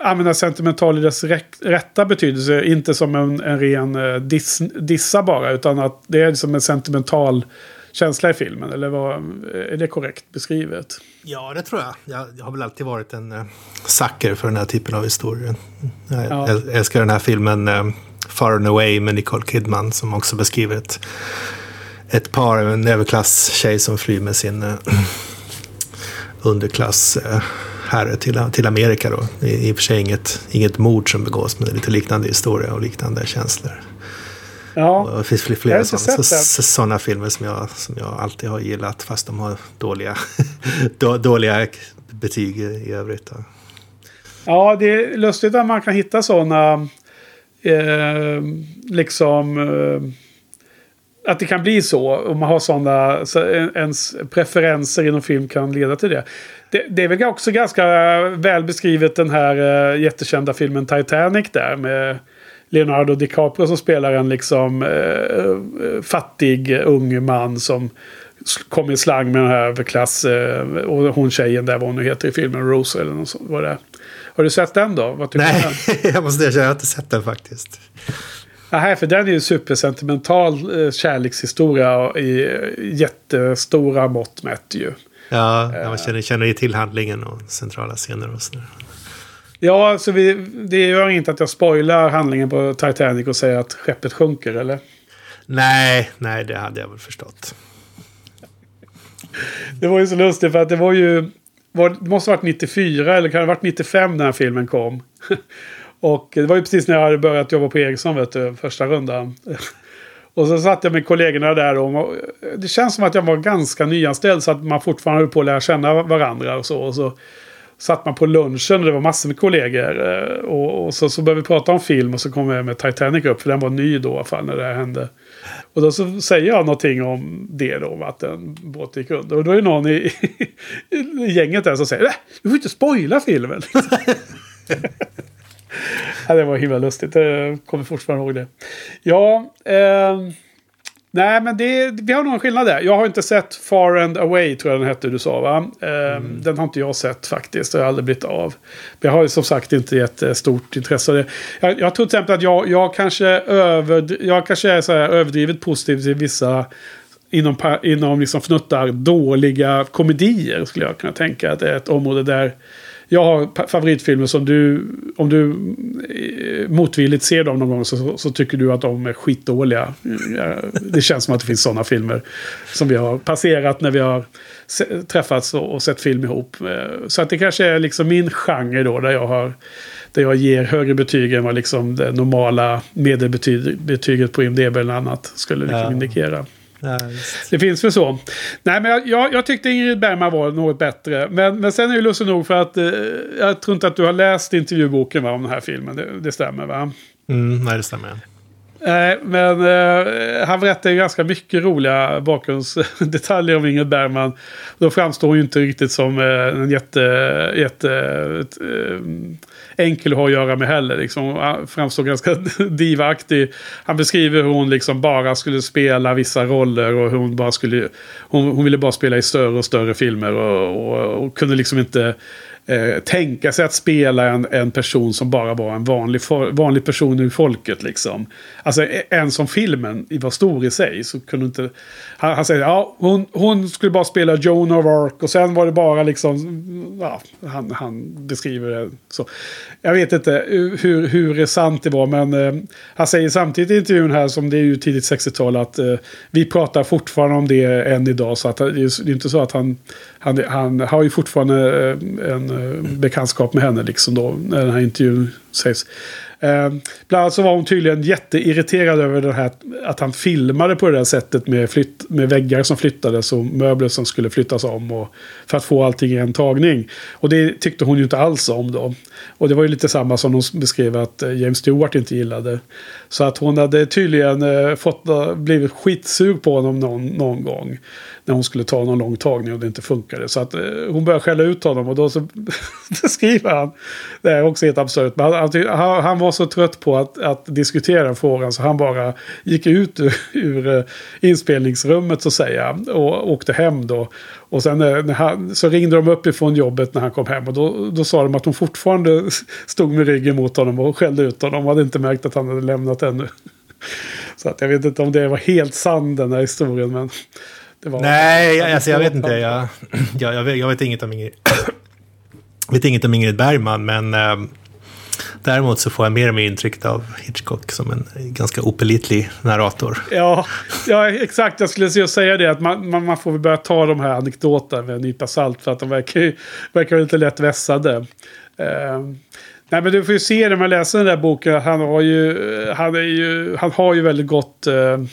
använda sentimental i dess rätta betydelse. Inte som en, en ren diss, dissa bara. Utan att det är som en sentimental känsla i filmen. Eller vad, är det korrekt beskrivet? Ja, det tror jag. Jag, har väl alltid varit en uh, sucker för den här typen av historier. Jag ja. älskar den här filmen uh, Far and Away med Nicole Kidman. Som också beskriver ett, ett par, en överklasstjej som flyr med sin uh, underklass. Uh, herre till, till Amerika då. Det är i och för sig inget, inget mord som begås, men det är lite liknande historia och liknande känslor. Ja, och det finns flera sådana, så, sådana filmer som jag, som jag alltid har gillat, fast de har dåliga, dåliga betyg i övrigt. Ja, det är lustigt att man kan hitta sådana, eh, liksom, eh, att det kan bli så. Om man har sådana, så ens preferenser inom film kan leda till det. Det, det, är väl också ganska väl beskrivet den här uh, jättekända filmen Titanic där med Leonardo DiCaprio som spelar en liksom uh, fattig ung man som kommer i slang med den här överklass uh, och hon tjejen där vad hon nu heter i filmen Rose eller något sånt. Vad det Har du sett den då? Vad Nej, jag måste erkänna jag har inte sett den faktiskt. Nej, för den är ju supersentimental eh, kärlekshistoria i jättestora mått mätt ju. Ja, man känner, känner ju till handlingen och centrala scener och sådär. Ja, så vi, det gör inte att jag spoilar handlingen på Titanic och säger att skeppet sjunker, eller? Nej, nej, det hade jag väl förstått. Det var ju så lustigt för att det var ju... Var, det måste ha varit 94 eller kan det ha varit 95 när filmen kom. och det var ju precis när jag hade börjat jobba på Ericsson, vet du, första rundan. Och så satt jag med kollegorna där och det känns som att jag var ganska nyanställd så att man fortfarande höll på att lära känna varandra och så. Och så satt man på lunchen och det var massor med kollegor. Eh, och, och så, så började vi prata om film och så kom jag med Titanic upp för den var ny då i alla fall när det här hände. Och då så säger jag någonting om det då, att en båt gick under. Och då är det någon i, i gänget där som säger äh, du får inte spoila filmen. ja, det var himla lustigt. Jag kommer fortfarande ihåg det. Ja, eh, Nej, men det, vi har nog en skillnad där. Jag har inte sett Far and Away, tror jag den hette du sa va? Mm. Den har inte jag sett faktiskt. Det har aldrig blivit av. Jag har som sagt inte jättestort intresse av det. Jag, jag tror till exempel att jag, jag kanske, över, jag kanske är så här överdrivet positiv till vissa inom, inom liksom fnuttar dåliga komedier. Skulle jag kunna tänka att det är ett område där jag har favoritfilmer som du, om du eh, motvilligt ser dem någon gång så, så tycker du att de är skitdåliga. Det känns som att det finns sådana filmer som vi har passerat när vi har träffats och, sett film ihop. Eh, så att det kanske är liksom min genre då där jag har där jag ger högre betyg än vad liksom det normala medelbetyget på IMDB eller annat skulle liksom ja. indikera. Ja, det finns väl så. Nej, men jag, jag, tyckte Ingrid Bergman var något bättre. Men, men sen är det lustigt nog för att eh, jag tror inte att du har läst intervjuboken va, om den här filmen. Det, det stämmer va? Mm, nej, det stämmer. Nej, men eh, han berättar ju ganska mycket roliga bakgrundsdetaljer om Ingrid Bergman. Då framstår hon ju inte riktigt som eh, en jätte... jätte eh, enkel att ha att göra med heller. Liksom. Han ah, framstår ganska divaktig. Han beskriver hur hon liksom bara skulle spela vissa roller och hur hon bara skulle... Hon, hon ville bara spela i större och större filmer och, och, och kunde liksom inte eh, tänka sig att spela en, en person som bara var en vanlig, vanlig person ur folket. Liksom. Alltså e, en som filmen var stor i sig. Så kunde inte, han, han säger ja hon, hon skulle bara spela Joan of Arc och sen var det bara liksom, ja, han, han beskriver det så. Jag vet inte hur, hur sant det var men eh, han säger samtidigt i intervjun här som det är ju tidigt 60-tal att eh, vi pratar fortfarande om det än idag. Så att det är inte så att han han, han har ju fortfarande eh, en Eh, bekantskap med henne liksom då. När den här intervjun sägs. Eh, bland annat så var hon tydligen jätteirriterad över det här att han filmade på det där sättet med, flytt, med väggar som flyttades och möbler som skulle flyttas om. Och, för att få allting i en tagning. Och det tyckte hon ju inte alls om då. Och det var ju lite samma som hon beskrev att eh, James Stewart inte gillade. Så att hon hade tydligen eh, fått, eh, blivit skitsug på honom någon, någon gång när hon skulle ta någon lång tagning och det inte funkade. Så att eh, hon började skälla ut honom och då så skriver han, det är också helt absurt, men han, han, han, var så trött på att, att diskutera frågan så han bara gick ut ur, ur eh, inspelningsrummet så att säga och åkte hem då. Och sen eh, när han, så ringde de upp ifrån jobbet när han kom hem och då, då sa de att hon fortfarande stod med ryggen mot honom och skällde ut honom. De hade inte märkt att han hade lämnat ännu. Så att jag vet inte om det var helt sann den här historien. Men var, Nej, alltså, jag vet inte. Jag, jag, jag, vet, jag vet inget om Ingrid, vet inget om Ingrid Bergman, men äh, däremot så får jag mer och mer intryck av Hitchcock som en ganska opelitlig narrator. Ja, ja exakt. Jag skulle säga det, att man, man, man får väl börja ta de här anekdoterna med en nypa salt, för att de verkar, verkar lite lätt vässade. Uh, Nej men du får ju se när man läser den där boken. Han har ju, han är ju, han har ju väldigt gott... Uh,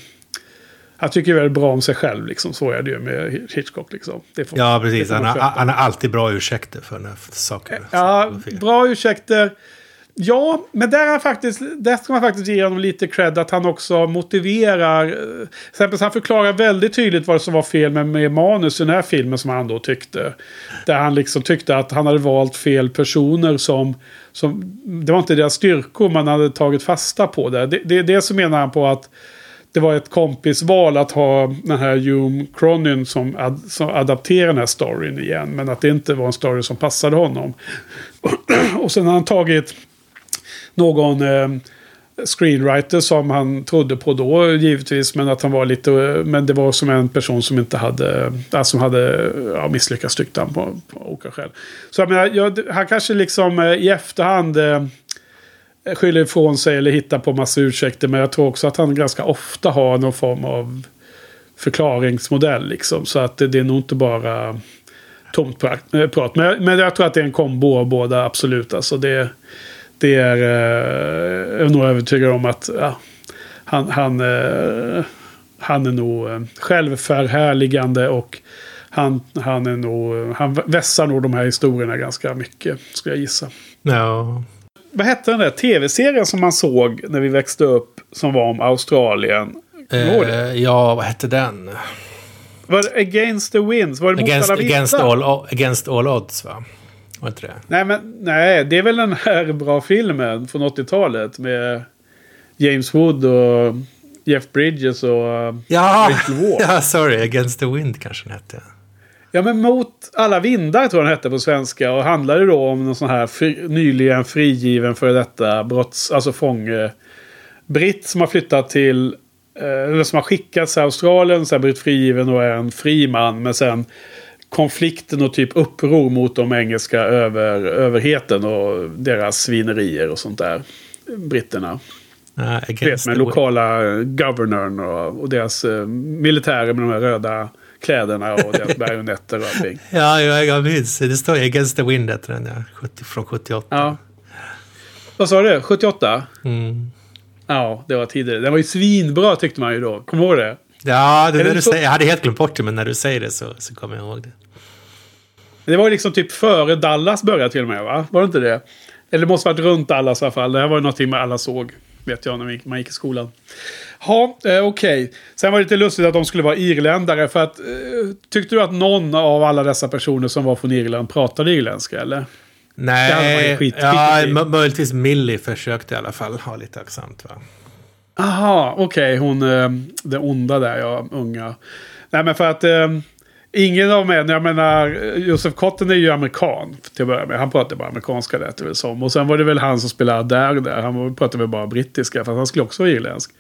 han tycker väldigt bra om sig själv. Liksom. Så är det ju med Hitchcock. Liksom. Får, ja, precis. Han har, han har alltid bra ursäkter för när saker Ja, bra ursäkter. Ja, men där, är faktiskt, där ska man faktiskt ge honom lite cred att han också motiverar. Till exempel han förklarar väldigt tydligt vad som var fel med, med manus i den här filmen som han då tyckte. Där han liksom tyckte att han hade valt fel personer som... som det var inte deras styrkor man hade tagit fasta på. Det, det, det, det så menar han på att det var ett kompisval att ha den här Hume Cronin som, ad, som adapterar den här storyn igen. Men att det inte var en story som passade honom. och sen har han tagit någon eh, screenwriter som han trodde på då givetvis. Men att han var lite, men det var som en person som inte hade, äh, som hade ja, misslyckats tyckte han på, på olika skäl. Så jag menar, jag, han kanske liksom eh, i efterhand eh, skyller ifrån sig eller hittar på massa ursäkter. Men jag tror också att han ganska ofta har någon form av förklaringsmodell. Liksom. Så att det, det är nog inte bara tomt prat. Eh, men, men jag tror att det är en kombo av båda, absolut. Alltså det, det är... Eh, jag är nog övertygad om att ja, han, han, eh, han är nog eh, självförhärligande och han, han, är nog, eh, han vässar nog de här historierna ganska mycket, skulle jag gissa. Ja, vad hette den där tv-serien som man såg när vi växte upp som var om Australien? Eh, ja, vad hette den? Var det Against the Winds? Var det against, against, all, against all odds, va? Var inte det? Nej, men nej, det är väl den här bra filmen från 80-talet med James Wood och Jeff Bridges och uh, Ja, ja, sorry. Against the Wind kanske den hette. Ja, men Mot alla vindar tror jag den hette på svenska. Och handlade då om någon sån här fri, nyligen frigiven för detta brotts... Alltså fånge... Britt som har flyttat till... Eh, eller som har skickats till Australien. Sen blivit frigiven och är en fri man. Men sen konflikten och typ uppror mot de engelska över, överheten och deras svinerier och sånt där. Britterna. Uh, Vet, med lokala governörn och, och deras eh, militärer med de här röda kläderna och deras bajonetter och allting. Ja, jag, jag minns. Det står Against the Wind heter den, ja. 70, från 78. Ja. Vad sa du? 78? Mm. Ja, det var tidigare. Den var ju svinbra tyckte man ju då. Kommer du ihåg det? Ja, det, det du så- säger, jag hade helt glömt bort det, men när du säger det så, så kommer jag ihåg det. Det var ju liksom typ före Dallas började till och med va? Var det inte det? Eller det måste varit runt Dallas i alla fall. Det här var ju någonting man alla såg. Vet jag när man gick, i skolan. Ja, eh, okej. Sen var det lite lustigt att de skulle vara irländare. För att, eh, tyckte du att någon av alla dessa personer som var från Irland pratade irländska eller? Det Nej, skit- ja, möjligtvis Millie försökte i alla fall ha lite accent. Va? Aha, okej. Hon, eh, den onda där, ja, unga. Nej, men för att eh, ingen av männen, jag menar, Josef Cotten är ju amerikan till att börja med. Han pratar bara amerikanska lät det väl som. Och sen var det väl han som spelade där där. Han pratade väl bara brittiska, för han skulle också vara irländsk.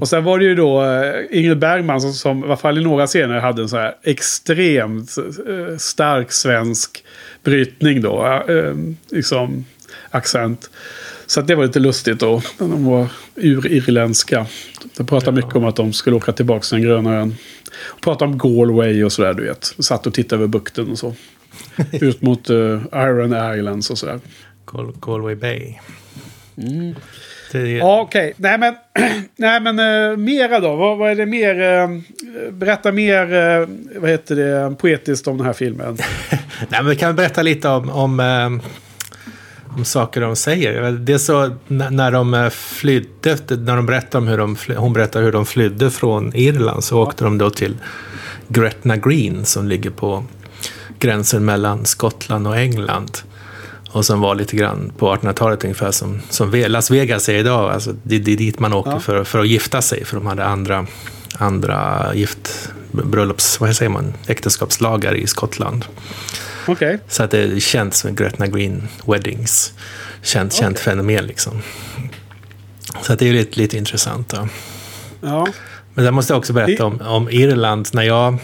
Och sen var det ju då eh, Ingrid Bergman som, som i alla fall i några scener hade en så här extremt eh, stark svensk brytning då. Eh, liksom accent. Så att det var lite lustigt då. De var urirländska. De pratade mycket om att de skulle åka tillbaka till den gröna ön. Och pratade om Galway och sådär du vet. Satt och tittade över bukten och så. Ut mot eh, Iron Islands och sådär. Gal- Galway Bay. Mm. Ja, okej. Nej, men, nej, men uh, mera då? Vad, vad är det mer? eh, berätta mer, eh, vad heter det, poetiskt om den här filmen. Nej, men vi kan berätta lite om, om, om saker de säger. Det är så när de eh, flydde, när de berättar om hur de, hon berättar hur de flydde från Irland så åkte de då till Gretna Green som ligger på gränsen mellan Skottland och England. Och som var lite grann på 1800-talet ungefär som, som Las Vegas är idag. Alltså, det, det är dit man åker Ja. för, för att gifta sig, för de hade andra, andra gift, bröllops, vad säger man, äktenskapslagar i Skottland. Okej. Så att det känns som Gretna Green Weddings. Känt, känt fenomen liksom. Så att det är lite, lite intressant. Då. Ja. Men jag måste också berätta om, om Irland. När jag,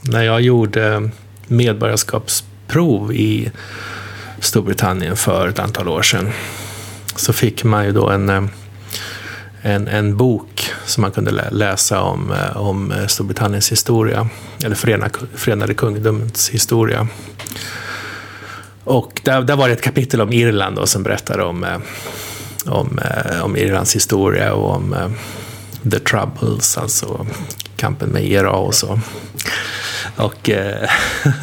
när jag gjorde medborgarskapsprov i Storbritannien för ett antal år sedan. Så fick man ju då en, eh, en, en bok som man kunde läsa om, eh, om eh, Storbritanniens historia. Eller Förenade, Förenade historia. Och där, där var det ett kapitel om Irland då, som berättade om, eh, om, om Irlands historia och om The Troubles, alltså kampen med IRA och så. Och,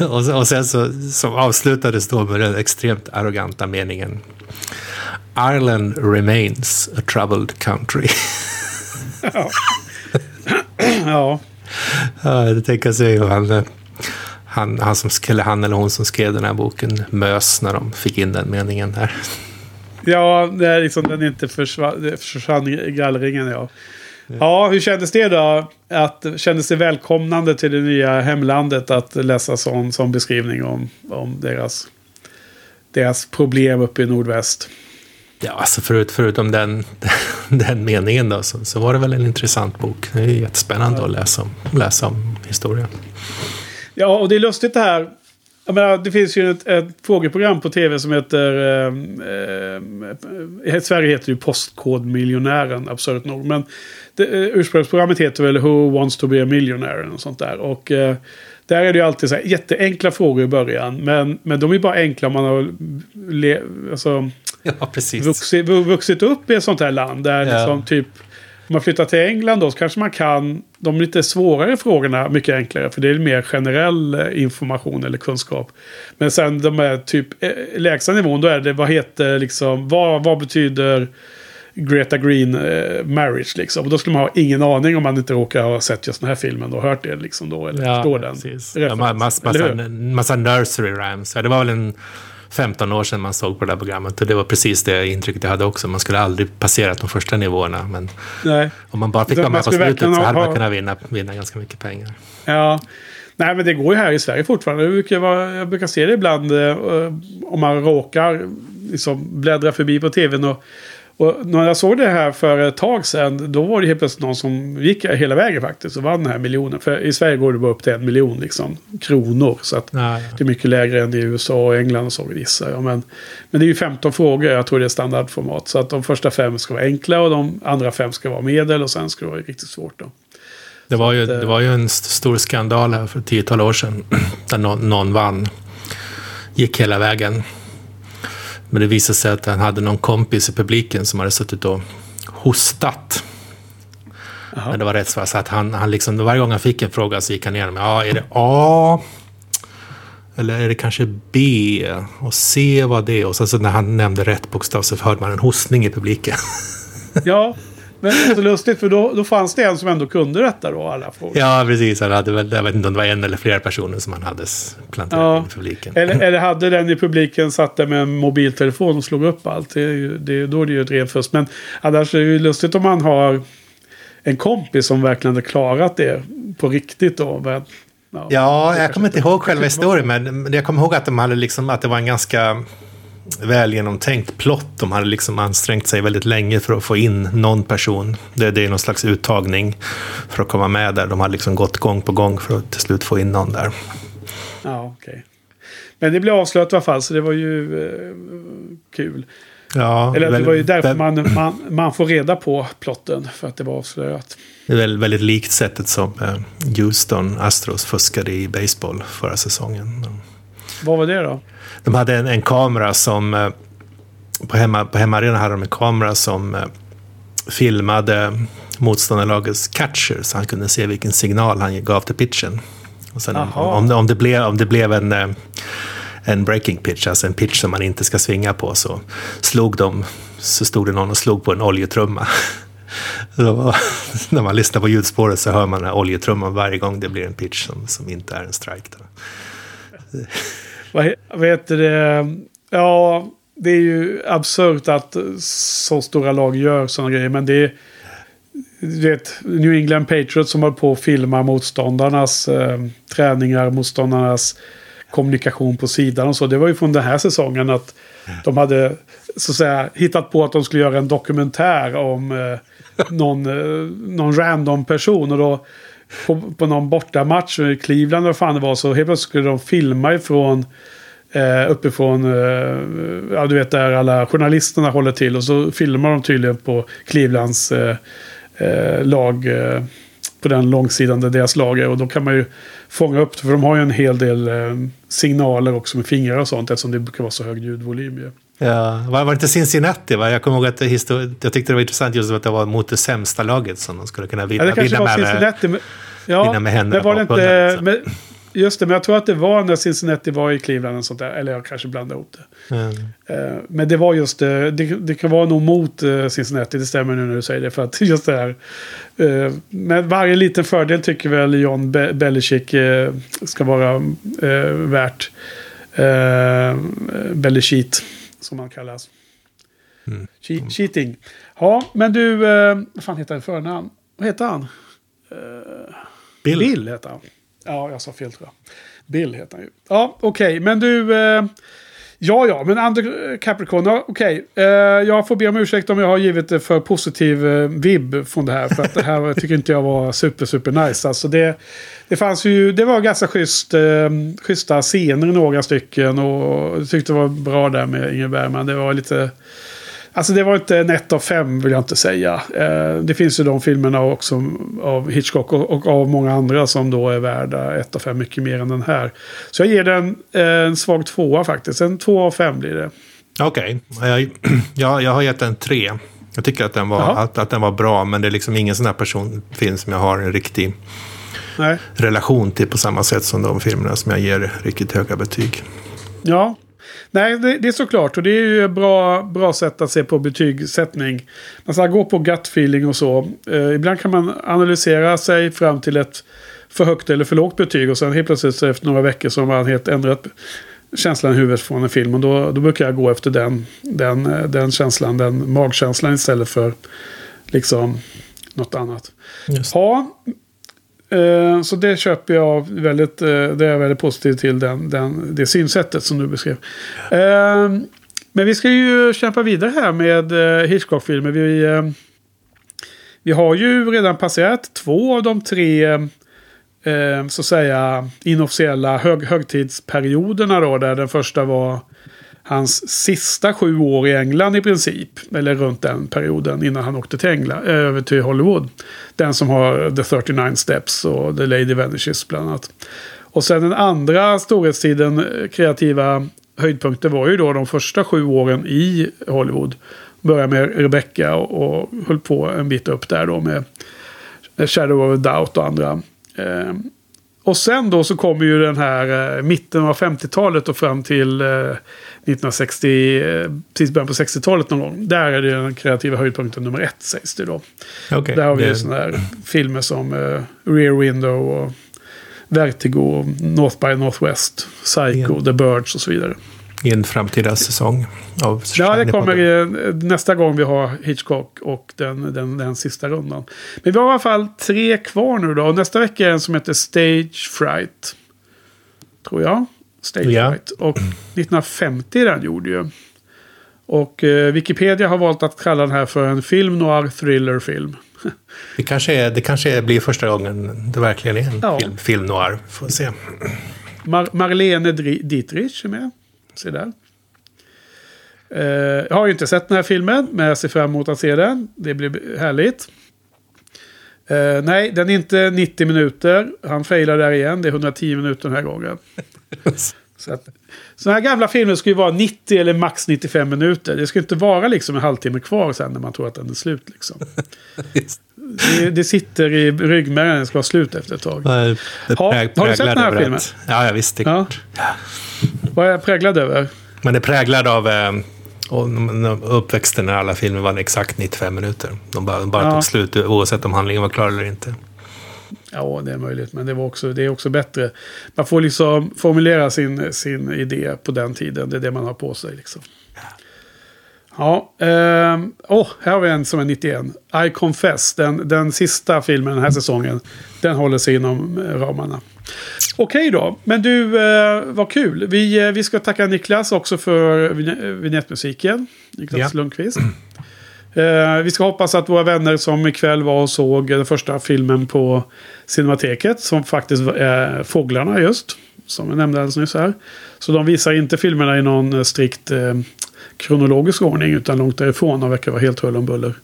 och, och sen så som avslutades då med den extremt arroganta meningen Ireland remains a troubled country. ja. Ja, det tänker sig han, han, han, som, eller han eller hon som skrev den här boken mös när de fick in den meningen där. Ja, det är liksom den inte försvann, försvann i gallringen. Ja. ja, hur kändes det då? Att, kändes det välkomnande till det nya hemlandet att läsa sån, sån beskrivning om, om deras, deras problem uppe i nordväst? Ja, alltså förut, förutom den, den meningen då, så, så var det väl en intressant bok. Det är jättespännande att läsa om, läsa om historia. Ja, och det är lustigt det här. Jag menar, det finns ju ett, ett frågeprogram på tv som heter... Ehm, ehm, eh, eh, I Sverige heter det ju Postkodmiljonären, absurt nog. Men det, eh, ursprungsprogrammet heter väl Who wants to be a millionaire? Och sånt där. Och eh, där är det ju alltid så här jätteenkla frågor i början. Men, men de är bara enkla om man har le, alltså, Ja, precis. vuxit, vu- vuxit upp i ett sånt här land. Där Ja. liksom typ... Om man flyttar till England då så kanske man kan de lite svårare frågorna mycket enklare. För det är mer generell eh, information eller kunskap. Men sen de är typ eh, lägsta nivån då är det vad heter liksom vad, vad betyder Greta Green eh, marriage liksom. Och då skulle man ha ingen aning om man inte råkar ha sett just den här filmen och hört det liksom då. Eller förstår den. precis. Ja, massa, massa nursery rhymes. Ja, det var väl en 15 år sedan man såg på det här programmet. Och det var precis det intrycket jag hade också. Man skulle aldrig passerat de första nivåerna. Men Nej. om man bara fick vara med på slutet så hade man kunnat vinna, vinna ganska mycket pengar. Ja. Nej, men det går ju här i Sverige fortfarande. Jag brukar, vara, jag brukar se det ibland eh, om man råkar liksom bläddra förbi på tvn. Och, och när jag såg det här för ett tag sedan, då var det helt plötsligt någon som gick hela vägen faktiskt och vann den här miljonen. För i Sverige går det bara upp till en miljon liksom, kronor. Så att ja. det är mycket lägre än i USA och England och så gissar jag. Men, men det är ju 15 frågor, jag tror det är standardformat. Så att de första fem ska vara enkla och de andra fem ska vara medel och sen ska det vara riktigt svårt då. Det var, ju, att, eh, det var ju en st- stor skandal här för ett tiotal år sedan. Där någon, någon vann. Gick hela vägen. Men det visade sig att han hade någon kompis i publiken som hade suttit och hostat. Men det var rätt svar. Så att han, han liksom, varje gång han fick en fråga så gick han igenom. Ja, är det A? Eller är det kanske B? Och C var det. Och sen så när han nämnde rätt bokstav så hörde man en hostning i publiken. Ja, men det är så lustigt för då, då fanns det en som ändå kunde detta då, alla frågor. Ja, precis. Han hade väl, jag vet inte om det var en eller flera personer som han hade planterat Ja. i publiken. Eller, eller hade den i publiken satt där med en mobiltelefon och slog upp allt. Det är ju, det, då är det ju ett rent fusk. Men annars är det ju lustigt om man har en kompis som verkligen hade klarat det på riktigt då. Men, Ja, det jag kommer inte ihåg själva historien, men jag kommer ihåg att de hade liksom, att det var en ganska väl genomtänkt plott. De hade liksom ansträngt sig väldigt länge för att få in någon person. Det, det är någon slags uttagning för att komma med där. De hade liksom gått gång på gång för att till slut få in någon där. Ja, okej. Men det blev avslöjat i alla fall, så det var ju eh, kul. Ja, Eller det var ju därför man, man, man får reda på plotten. För att det var avslöjat. Det är väl väldigt likt sättet som eh, Houston Astros fuskade i baseball förra säsongen. Vad var det då? De hade en, en kamera som... eh, På, hemma, på hemmaarenan hade de en kamera som eh, filmade motståndarlagets catcher så han kunde se vilken signal han gav till pitchen. Och sen om, om, det- om, det blev, om det blev en, eh, en breaking pitch, alltså en pitch som man inte ska svinga på, så slog de, så stod det någon och slog på en oljetrumma. Var, när man lyssnar på ljudspåret så hör man den här oljetrumman varje gång det blir en pitch som, som inte är en strike. Då. Vad vad heter det? Ja, det är ju absurt att så stora lag gör sådana grejer. Men det är du vet, New England Patriots som håller på att filma motståndarnas eh, träningar, motståndarnas kommunikation på sidan och så. Det var ju från den här säsongen att de hade så att säga hittat på att de skulle göra en dokumentär om eh, någon, eh, någon random person. Och då på, på någon bortamatch i Cleveland vad fan det var så helt plötsligt skulle de filma ifrån eh, uppifrån, eh, ja du vet där alla journalisterna håller till. Och så filmar de tydligen på Clevelands eh, eh, lag. Eh, på den långsidan där deras lag är. Och då kan man ju fånga upp det. För de har ju en hel del eh, signaler också med fingrar och sånt. Eftersom det brukar vara så hög ljudvolym ju. Ja, var, var det inte Cincinnati? Va? Jag kommer ihåg att jag tyckte det var intressant just att det var mot det sämsta laget som de skulle kunna vinna, Ja, det kanske vinna var med. Cincinnati. Men, ja, vinna med händerna men var det inte... Men, just det, men jag tror att det var när Cincinnati var i Cleveland. Och sånt där, eller jag kanske blandade ihop det. Mm. Eh, Men det var just det. Det, det kan vara nog mot eh, Cincinnati. Det stämmer nu när du säger det. För att just det här. eh, Men varje liten fördel tycker väl John Be- Belichick eh, ska vara eh, värt. Eh, Belichick som han kallas. Mm. Che- cheating. Ja, men du. Eh, vad fan heter han förnamn? Vad heter han? Bill. Bill heter han. Ja, jag sa fel tror jag. Bill heter han ju. Ja, okej. Men du... Eh, ja, ja. Men Under Capricorn. Ja, okej. Eh, jag får be om ursäkt om jag har givit det för positiv eh, vibb från det här. För att det här tycker inte jag var super, super nice. Alltså det, det fanns ju... Det var ganska schysst, eh, schyssta scener några stycken. Och jag tyckte det var bra där med Ingrid Bergman. Det var lite... Alltså det var inte en ett av fem vill jag inte säga. Eh, det finns ju de filmerna också av Hitchcock och, och av många andra som då är värda ett av fem mycket mer än den här. Så jag ger den eh, en svag tvåa faktiskt. En två av fem blir det. Okej, jag, jag, jag har gett den tre. Jag tycker att den, var, Jaha. att, att den var bra, men det är liksom ingen sån här personfilm som jag har en riktig Nej. relation till på samma sätt som de filmerna som jag ger riktigt höga betyg. Ja. Nej, det, det är såklart. Och det är ju ett bra, bra sätt att se på betygssättning. Man ska gå på gut feeling och så. Eh, ibland kan man analysera sig fram till ett för högt eller för lågt betyg. Och sen helt plötsligt så efter några veckor så har man helt ändrat känslan i huvudet från en film. Och då, då brukar jag gå efter den, den, eh, den känslan, den magkänslan istället för liksom något annat. Just. Ja, eh, så det köper jag väldigt, eh, det är jag väldigt positiv till, den, den, det synsättet som du beskrev. Eh, men vi ska ju kämpa vidare här med eh, Hitchcock-filmer. Vi, eh, vi har ju redan passerat två av de tre eh, så att säga inofficiella hög, högtidsperioderna då. Där den första var hans sista sju år i England i princip. Eller runt den perioden innan han åkte till England, eh, över till Hollywood. Den som har The 39 Steps och The Lady Vanishes bland annat. Och sen den andra storhetstiden, eh, kreativa höjdpunkter var ju då de första sju åren i Hollywood. Började med Rebecca och, och höll på en bit upp där då med Shadow of a Doubt och andra. Eh, och sen då så kommer ju den här eh, mitten av 50-talet och fram till eh, 1960, eh, precis början på 60-talet någon gång. Där är det den kreativa höjdpunkten nummer ett sägs det då. Okej, Där har vi det- sådana här filmer som eh, Rear Window och Vertigo, North by Northwest, Psycho, Ja. The Birds och så vidare. I en framtida säsong av Ja, det kommer Podden. eh, nästa gång vi har Hitchcock och den, den, den sista rundan. Men vi har i alla fall tre kvar nu då. Nästa vecka är en som heter Stage Fright. Tror jag. Stage Ja. Och 1950 är den gjord ju. Och eh, Wikipedia har valt att kalla den här för en film noir thriller film. Det kanske, är, det kanske blir första gången det verkligen är en Ja. film, film noir. Får se. Mar Marlene Dietrich är med. Se där. Eh, jag har ju inte sett den här filmen, men jag ser fram emot att se den. Det blir härligt. Eh, nej, den är inte 90 minuter. Han failar där igen. Det är 110 minuter den här gången. Så att, sådana här gamla filmer ska ju vara 90 eller max 95 minuter. Det ska inte vara liksom en halvtimme kvar sen när man tror att den är slut. Liksom. Det, det sitter i ryggmärgen, den ska vara slut efter ett tag. Ja, har du sett den här filmen? Ja, ja, visst. Det Ja. Vad är jag präglad över? Men det är präglad av eh, uppväxten när alla filmer var exakt 95 minuter. De bara, bara Ja. tog slut oavsett om handlingen var klar eller inte. Ja, det är möjligt. Men det, var också, det är också bättre. Man får liksom formulera sin, sin idé på den tiden. Det är det man har på sig. Liksom. Ja, ehm, oh, här har vi en som är 91. I Confess, den, den sista filmen den här säsongen. Den håller sig inom eh, ramarna. Okej då, men du, eh, vad kul. Vi, eh, vi ska tacka Niklas också för vignettmusiken. Niklas Ja. Lundqvist. Eh, vi ska hoppas att våra vänner som ikväll var och såg den första filmen på Cinemateket. Som faktiskt är Fåglarna just. Som jag nämnde alldeles nyss här. Så de visar inte filmerna i någon eh, strikt eh, kronologisk ordning. Utan långt därifrån. De verkar vara helt hull om buller.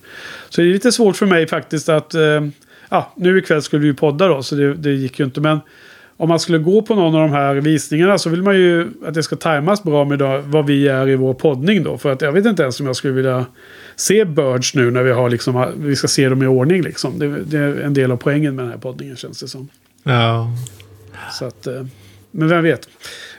Så det är lite svårt för mig faktiskt att... Eh, ja, nu ikväll skulle vi ju podda då. Så det, det gick ju inte. Men om man skulle gå på någon av de här visningarna så vill man ju att det ska tajmas bra med vad vi är i vår poddning då. För att jag vet inte ens om jag skulle vilja se Birds nu när vi har liksom, vi ska se dem i ordning liksom. Det, det är en del av poängen med den här poddningen känns det som. Ja, Så att, eh, men vem vet.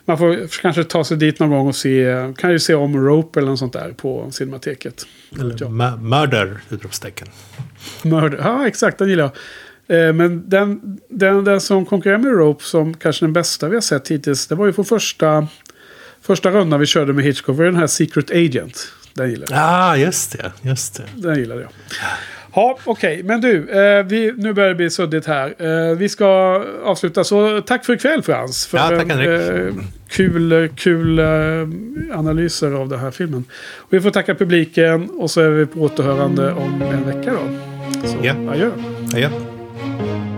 Man får kanske ta sig dit någon gång och se, kan ju se om Rope eller något sånt där på Cinemateket. eller murder! Utropstecken. Murder. Ja, exakt. Den gillar jag. Eh, Men den, den, den som konkurrerar med Rope som kanske den bästa vi har sett hittills. Det var ju på första, första rundan vi körde med Hitchcock. var den här Secret Agent. Den gillar jag. Ja, just det. Just det. Den gillade jag. Ja, okej. Men du, eh, vi, nu börjar det bli suddigt här. Eh, vi ska avsluta. Så tack för ikväll Frans. För Ja, tack, en, Henrik. eh, kul kul eh, analyser av den här filmen. Och vi får tacka publiken och så är vi på återhörande om en vecka då. Så Ja. adjö. Ja, ja.